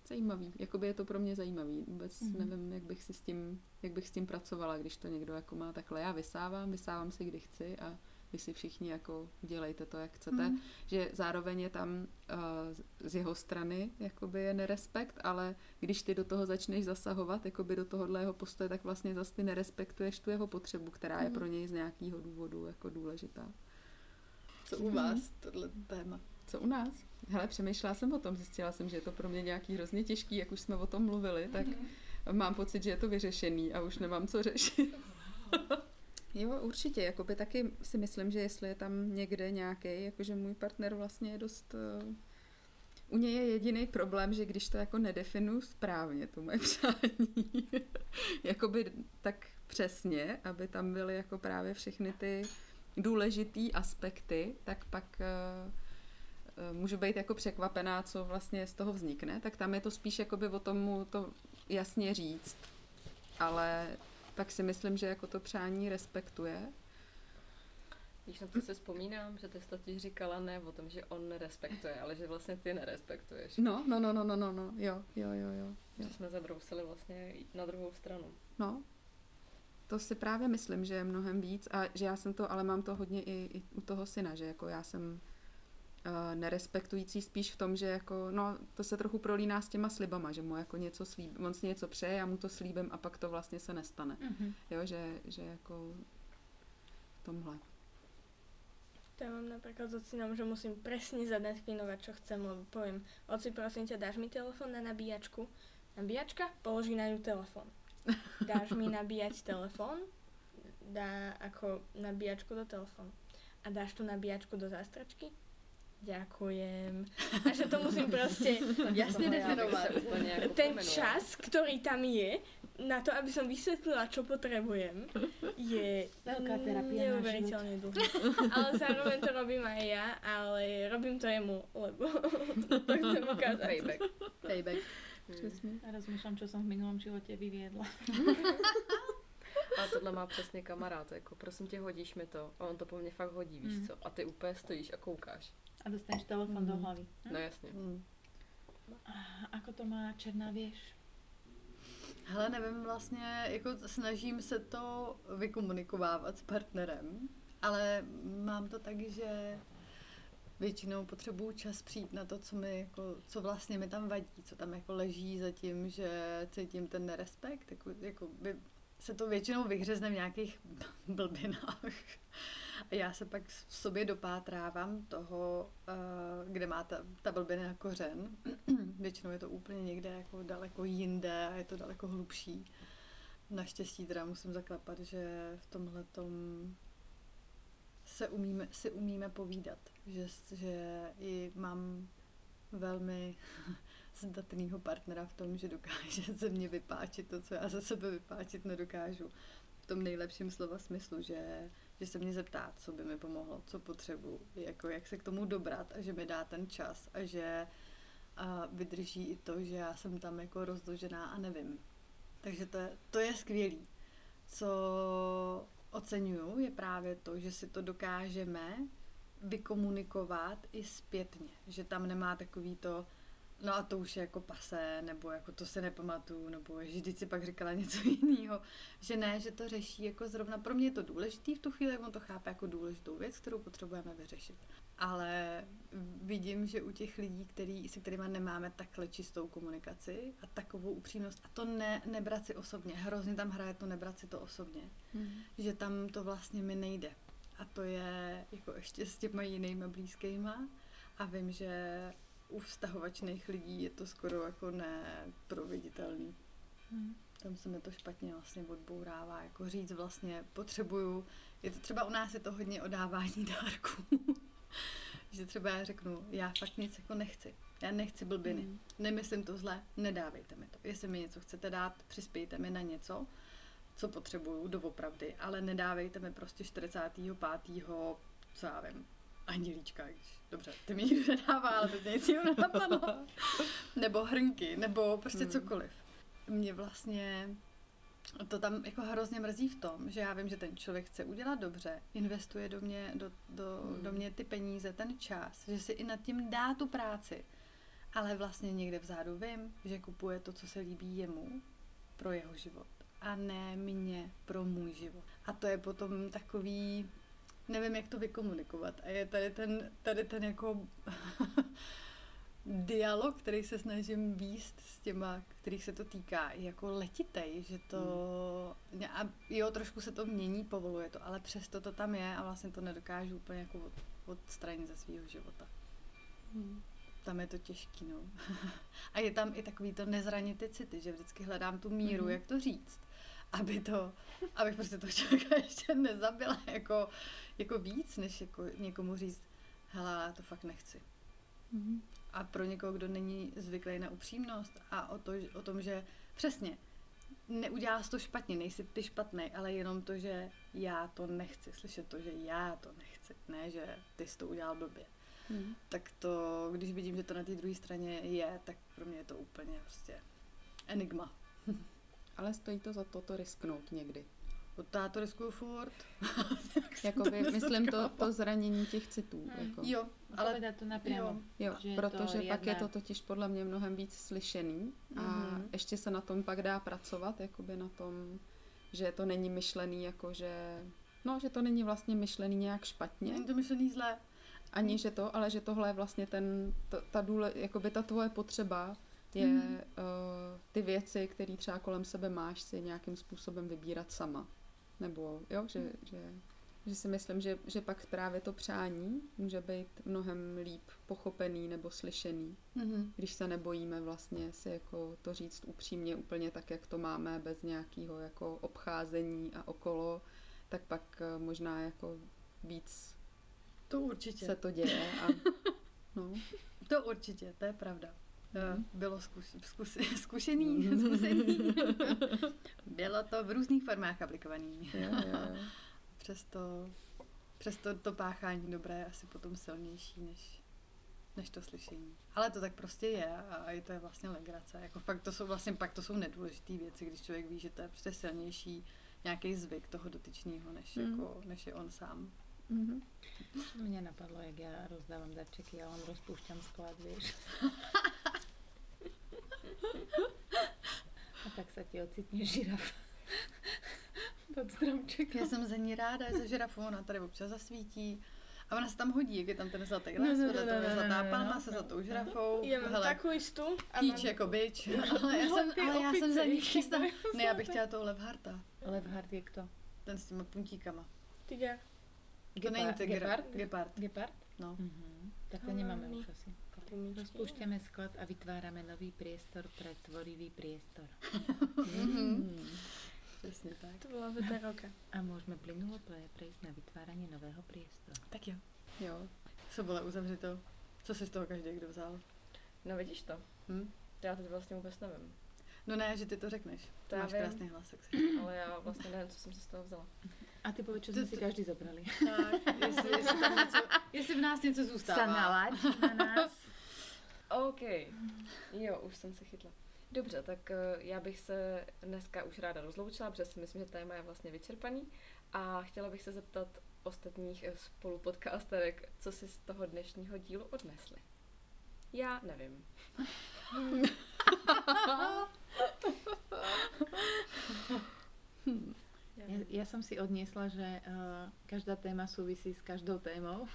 zajímavý, jakoby je to pro mě zajímavý. Vůbec Mhm. mm-hmm. nevím, jak bych si s tím, jak bych s tím pracovala, když to někdo jako má takhle. Já vysávám, vysávám si, kdy chci a vy si všichni jako dělejte to, jak chcete. Mm. Že zároveň je tam uh, z jeho strany jakoby je nerespekt, ale když ty do toho začneš zasahovat, jakoby do tohohle jeho postoje, tak vlastně zase ty nerespektuješ tu jeho potřebu, která je Mhm. pro něj z nějakého důvodu jako důležitá. Co u vás, tohle téma? Co u nás? Hele, přemýšlela jsem o tom, zjistila jsem, že je to pro mě nějaký hrozně těžký, jak už jsme o tom mluvili, tak mám pocit, že je to vyřešený a už nemám co řešit. <laughs> jo, určitě, jakoby taky si myslím, že jestli je tam někde nějaký, jakože můj partner vlastně je dost uh, u něj je jediný problém, že když to jako nedefinu správně, to moje <laughs> přání, jakoby tak přesně, aby tam byly jako právě všechny ty důležitý aspekty, tak pak uh, můžu být jako překvapená, co vlastně z toho vznikne, tak tam je to spíš jakoby o tomu to jasně říct. Ale pak si myslím, že jako to přání respektuje Víš, na to si vzpomínám, že ty jsi totiž říkala ne o tom, že on nerespektuje, ale že vlastně ty nerespektuješ. No, no, no, no, no, no, no, jo, jo, jo, jo. Že jsme zabrousili vlastně na druhou stranu. No, to si právě myslím, že je mnohem víc a že já jsem to, ale mám to hodně i, i u toho syna, že jako já jsem uh, nerespektující spíš v tom, že jako, no, to se trochu prolíná s těma slibama, že mu jako něco slíb, on si něco přeje, já mu to slíbím a pak to vlastně se nestane. Mm-hmm. Jo, že, že jako v tomhle. To ja mám napríklad so synom, že musím presne zadefinovať, čo chcem, lebo poviem, oci, prosím ťa, dáš mi telefón na nabíjačku? Nabíjačka? Položí na ňu telefón. Dáš mi nabíjať telefón? Dá ako nabíjačku do telefónu. A dáš tu nabíjačku do zástračky? Ďakujem. A že to musím proste <laughs> Jasne definovať. Jako ten čas, ktorý tam je, na to, aby som vysvetlila, čo potrebujem, je Veľká terapia na neuveriteľne dlhý. Ale zároveň to robím aj ja, ale robím to jemu, lebo <laughs> to chcem ukázať. Payback. Payback. Přesně. A rozmýšľam, čo som v minulom živote vyviedla. <laughs> Ale tohle má přesně kamarád, jako prosím tě, hodíš mi to. A on to po mně fakt hodí, víš Mm. co? A ty úplně stojíš a koukáš. A dostaneš telefon do Mm. hlavy. Hm? No jasně. Hmm. A Ako to má Černá věž? Hele, nevím, vlastně jako snažím se to vykomunikovávat s partnerem, ale mám to tak, že většinou potřebuju čas přijít na to, co mi jako, co vlastně mi tam vadí, co tam jako leží za tím, že cítím ten nerespekt, jako, jako by se to většinou vyhřezne v nějakých <laughs> blbinách. A já se pak v sobě dopátrávám toho, eh, kde má ta, ta blbina kořen. <clears throat> Většinou je to úplně někde jako daleko jinde a je to daleko hlubší. Naštěstí teda musím zaklepat, že v tomhle se umíme, si umíme povídat. Že, že i mám velmi <laughs> zdatného partnera v tom, že dokáže ze mě vypáčit to, co já ze sebe vypáčit nedokážu. V tom nejlepším slova smyslu, že, že se mě zeptá, co by mi pomohlo, co potřebuji, jako jak se k tomu dobrat a že mi dá ten čas a že a vydrží i to, že já jsem tam jako rozložená a nevím. Takže to je, to je skvělý. Co oceňuju, je právě to, že si to dokážeme vykomunikovat i zpětně. Že tam nemá takový to, no a to už je jako pasé, nebo jako to se nepamatuju, nebo že vždyť si pak říkala něco <laughs> jiného. Že ne, že to řeší jako zrovna, pro mě je to důležitý v tu chvíli, on to chápe jako důležitou věc, kterou potřebujeme vyřešit. Ale vidím, že u těch lidí, který, se kterými nemáme takhle čistou komunikaci a takovou upřímnost, a to ne, nebrat si osobně, hrozně tam hraje to nebrat si to osobně, Hmm. že tam to vlastně mi nejde. A to je jako ještě s těma jinýma blízkýma a vím, že u vztahovačných lidí je to skoro jako neproveditelný. Hm. Tam se mi to špatně vlastně odbourává, jako říct vlastně potřebuju, je to třeba u nás je to hodně o dávání dárků, <laughs> <laughs> že třeba já řeknu, já fakt nic jako nechci, já nechci blbiny, Hmm. nemyslím to zle, nedávejte mi to. Jestli mi něco chcete dát, přispějte mi na něco, co potřebuju doopravdy, ale nedávejte mi prostě 45. co já vím, andělíčka, když, dobře, ty mi nikdo nedává, ale teď nic jiného nenapadlo. <laughs> nebo hrnky, nebo prostě Hmm. cokoliv. Mě vlastně to tam jako hrozně mrzí v tom, že já vím, že ten člověk chce udělat dobře, investuje do mě, do, do, Hmm. do mě ty peníze, ten čas, že si i nad tím dá tu práci, ale vlastně někde vzadu vím, že kupuje to, co se líbí jemu pro jeho život a ne mě pro můj život. A to je potom takový, nevím, jak to vykomunikovat. A je tady ten, tady ten jako dialog, který se snažím výst s těma, kterých se to týká, je jako letitej, že to... A jo, trošku se to mění, povoluje to, ale přesto to tam je a vlastně to nedokážu úplně jako od, odstranit ze svého života. Hmm. Tam je to těžký, no. <laughs> a je tam i takový to nezranit ty city, že vždycky hledám tu míru, Mhm. jak to říct, aby to, abych prostě toho člověka <laughs> ještě nezabila jako, jako víc, než jako někomu říct, hele, já to fakt nechci. Mhm. A pro někoho, kdo není zvyklý na upřímnost a o, to, o tom, že přesně, neuděláš to špatně, nejsi ty špatný, ale jenom to, že já to nechci, slyšet to, že já to nechci, ne, že ty jsi to udělal blbě. Mhm. Tak to, když vidím, že to na té druhé straně je, tak pro mě je to úplně prostě enigma. <laughs> Ale stojí to za to to risknout někdy. Od táto riskuju furt. <laughs> Jakoby, to myslím to, to zranění těch citů. Hmm. Jako. Jo, ale to napriamo. jo. Jo, Že je to protože pak je riadna- to totiž podle mě mnohem víc slyšený a Mhm. ještě se na tom pak dá pracovat, jakoby na tom, že to není myšlený jako, že no, že to není vlastně myšlený nějak špatně, není to myšlený zlé. ani že to, ale že tohle je vlastně ten, ta, ta důle, jakoby ta tvoje potřeba je Mhm. uh, ty věci, které třeba kolem sebe máš, si nějakým způsobem vybírat sama. Nebo, jo, že, že, že si myslím, že, že pak právě to přání může být mnohem líp pochopený nebo slyšený, Mhm. když se nebojíme vlastně si jako to říct upřímně úplně tak, jak to máme, bez nějakého jako obcházení a okolo, tak pak eh, možná jako víc To určitě. se to děje a <laughs> no. To určitě, to je pravda. Eh, Mhm. Bylo zkus, zkus, <laughs> zkušený, <laughs> zkušený. <laughs> Bylo to v různých formách aplikovaný. Jo, jo, jo. Přesto, přesto to páchání dobré je asi potom silnější než, než to slyšení. Ale to tak prostě je a i to je vlastně legrace. Jako fakt to jsou vlastně, pak to jsou nedůležité věci, když člověk ví, že to je prostě silnější nějaký zvyk toho dotyčného, než, Mhm. jako, než je on sám. Mhm. Mňa napadlo, jak ja rozdávam darčeky, ja len rozpúšťam sklad, vieš. A tak sa ti ocitne žiraf pod stromčekom. Já jsem za ní ráda, za žirafu, ona tady občas zasvítí. A ona se tam hodí, jak je tam ten zlatý No, les, no, vedle no, toho no, je no, zlatá no, palma no, se no. zlatou žirafou. Ja mám Hele, a Kýč mám... jako bič, <laughs> ale já jsem, Ty ale já jsem za ní ještě chystá. Ne, já bych chtěla toho Levharta, Levhard je kto? ten s těma puntíkama. Tiger. To není tygr. Gepard? Gepard. Gepard? No. Mhm. Tak to nemáme už asi. Pumičky. Rozpúšťame sklad a vytvárame nový priestor pre tvorivý priestor. Mhm. <laughs> Přesně tak. To bola veta roka. A môžeme plynulo prejsť na vytváranie nového priestoru. Tak jo. Jo. Sobole uzavřito. Co si z toho každý kdo vzal? No vidíš to. Hm? Já teď vlastně vůbec nevím. No ne, že ty to řekneš. To Máš vím. krásný hlas, tak si <clears throat> Ale já vlastně nevím, co jsem si z toho vzala. A ty povedz, čo To- sme si to- každý zobrali. Tak, jestli, <laughs> jestli, něco, jestli v nás něco zůstává. Sa nalaď na nás. <laughs> OK. Jo, už jsem se chytla. Dobře, tak eh, já bych se dneska už ráda rozloučila, protože si myslím, že téma je vlastně vyčerpaný. A chtěla bych se zeptat ostatních eh, spolupodcasterek, co si z toho dnešního dílu odnesli. Já nevím. <laughs> Já Ja, ja som si odniesla, že uh, každá téma súvisí s každou témou. <laughs>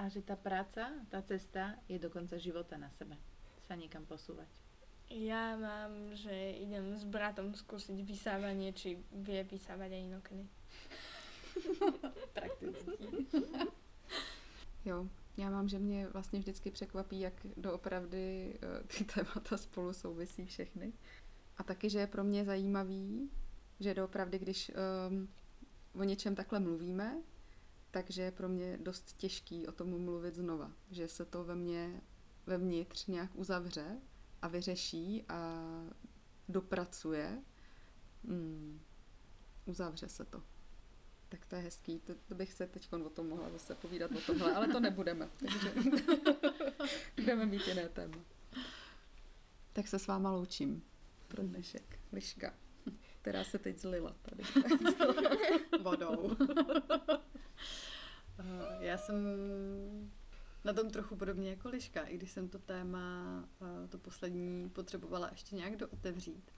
a, že tá práca, tá cesta je do konca života na sebe. Sa niekam posúvať. Ja mám, že idem s bratom skúsiť vysávanie, či vie vysávať aj inokedy. <laughs> Praktický. <laughs> Jo, já mám, že mě vlastně vždycky překvapí, jak doopravdy eh, ty <laughs> témata spolu souvisí všechny. A taky, že je pro mě zajímavý, že doopravdy, když um, o něčem takhle mluvíme, takže je pro mě dost těžký o tom mluvit znova. Že se to ve mně vevnitř nějak uzavře a vyřeší a dopracuje. Hmm, uzavře se to. Tak to je hezký. To, to bych se teď o tom mohla zase povídat o tomhle, ale to <laughs> nebudeme. Takže <laughs> budeme mít jiné téma. Tak se s váma loučím pro dnešek. Liška, která se teď zlila tady. <laughs> Vodou. Eh, Já jsem na tom trochu podobně jako Liška, i když jsem to téma, eh, to poslední, potřebovala ještě nějak dootevřít,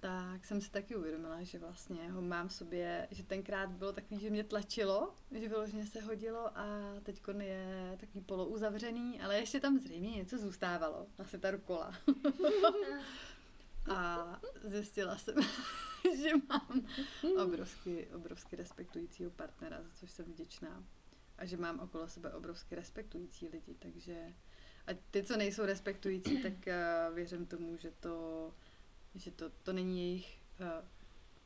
tak jsem si taky uvědomila, že vlastně ho mám v sobě, že tenkrát bylo takový, že mě tlačilo, že vyloženě se hodilo a teď je takový polouzavřený, ale ještě tam zřejmě něco zůstávalo, asi ta rukola. <laughs> a zjistila jsem, <laughs> že mám obrovsky, obrovsky respektujícího partnera, za což jsem vděčná. A že mám okolo sebe obrovsky respektující lidi, takže a ty, co nejsou respektující, tak uh, věřím tomu, že to, že to, to není jejich uh,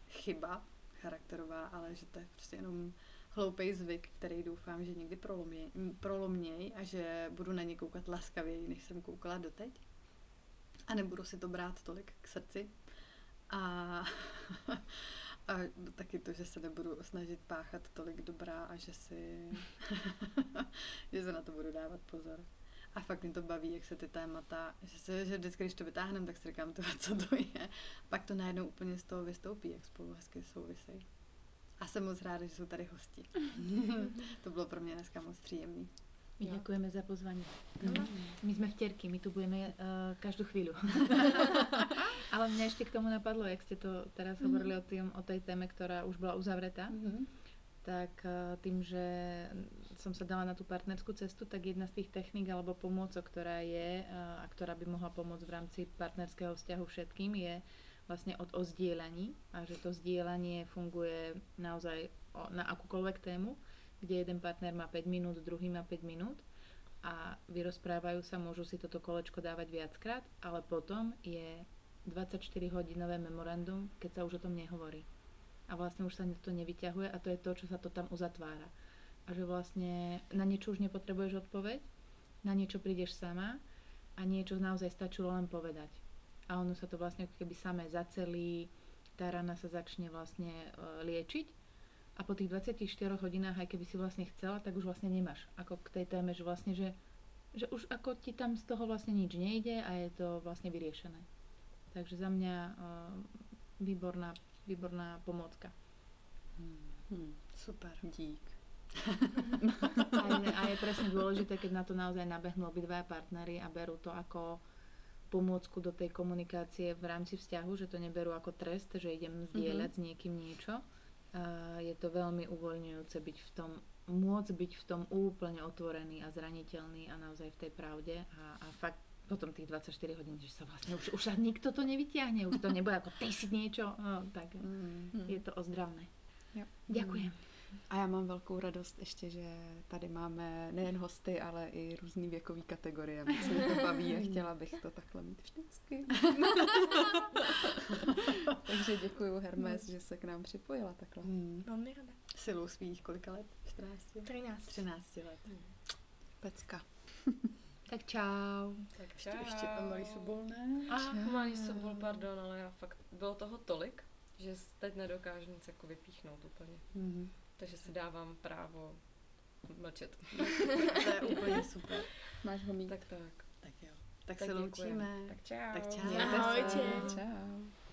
chyba charakterová, ale že to je prostě jenom hloupý zvyk, který doufám, že někdy proloměj, proloměj a že budu na ně koukat laskavěji, než jsem koukala doteď. A nebudu si to brát tolik k srdci. A, <laughs> a taky to, že se nebudu snažit páchat tolik dobrá a že si <laughs> že se na to budu dávat pozor. A fakt mě to baví, jak se ty témata, že, se, že vždycky, když to vytáhneme, tak si říkám, to, co to je. Pak to najednou úplně z toho vystoupí, jak spolu hezky souvisejí. A jsem moc ráda, že jsou tady hosti. <laughs> to bylo pro mě dneska moc příjemný. My děkujeme za pozvání. Mm. My jsme vtěrky, my tu budeme uh, každou chvíli. <laughs> Ale mě ještě k tomu napadlo, jak jste to teraz mm. hovorili o, tým, o tej téme, která už byla uzavretá. Mm tak uh, tým, že som sa dala na tú partnerskú cestu, tak jedna z tých techník alebo pomôcok, ktorá je uh, a ktorá by mohla pomôcť v rámci partnerského vzťahu všetkým, je vlastne od o zdieľaní a že to zdieľanie funguje naozaj o, na akúkoľvek tému kde jeden partner má 5 minút, druhý má 5 minút a vyrozprávajú sa, môžu si toto kolečko dávať viackrát, ale potom je 24-hodinové memorandum, keď sa už o tom nehovorí. A vlastne už sa to nevyťahuje a to je to, čo sa to tam uzatvára. A že vlastne na niečo už nepotrebuješ odpoveď, na niečo prídeš sama a niečo naozaj stačilo len povedať. A ono sa to vlastne keby samé zacelí, tá rana sa začne vlastne e, liečiť a po tých 24 hodinách, aj keby si vlastne chcela, tak už vlastne nemáš. Ako k tej téme, že vlastne, že, že už ako ti tam z toho vlastne nič nejde a je to vlastne vyriešené. Takže za mňa uh, výborná, výborná pomôcka. Hmm. Hmm. Super. Dík. <laughs> a, je, a je presne dôležité, keď na to naozaj nabehnú obidvaja partnery a berú to ako pomôcku do tej komunikácie v rámci vzťahu, že to neberú ako trest, že idem zdieľať mm-hmm. s niekým niečo, je to veľmi uvoľňujúce byť v tom, môcť byť v tom úplne otvorený a zraniteľný a naozaj v tej pravde a, a fakt potom tých 24 hodín, že sa vlastne už, už nikto to nevyťahne, už to nebude ako ty si niečo, no, tak mm. je to ozdravné. Jo. Ďakujem. Mm. A já mám velkou radost ještě, že tady máme nejen hosty, ale i různý věkový kategorie. Moc mě to baví a chtěla bych to takhle mít vždycky. <laughs> Takže děkuji Hermes, že se k nám připojila takhle. Hmm. Velmi rada. Silou svých kolika let? 14? 13. 13 let. Hmm. Pecka. <laughs> tak čau. Tak čau. Ještě, ještě malý sobol, ne? A malý sobol, pardon, ale já fakt, bylo toho tolik, že teď nedokážu nic jako vypíchnout úplně. Mm-hmm. Takže si dávám právo mlčet. <laughs> to je <laughs> úplně super. Máš ho mít. Tak tak. Tak jo. Tak, tak se loučíme. Tak čau. Tak čau. Ahojte. Čau.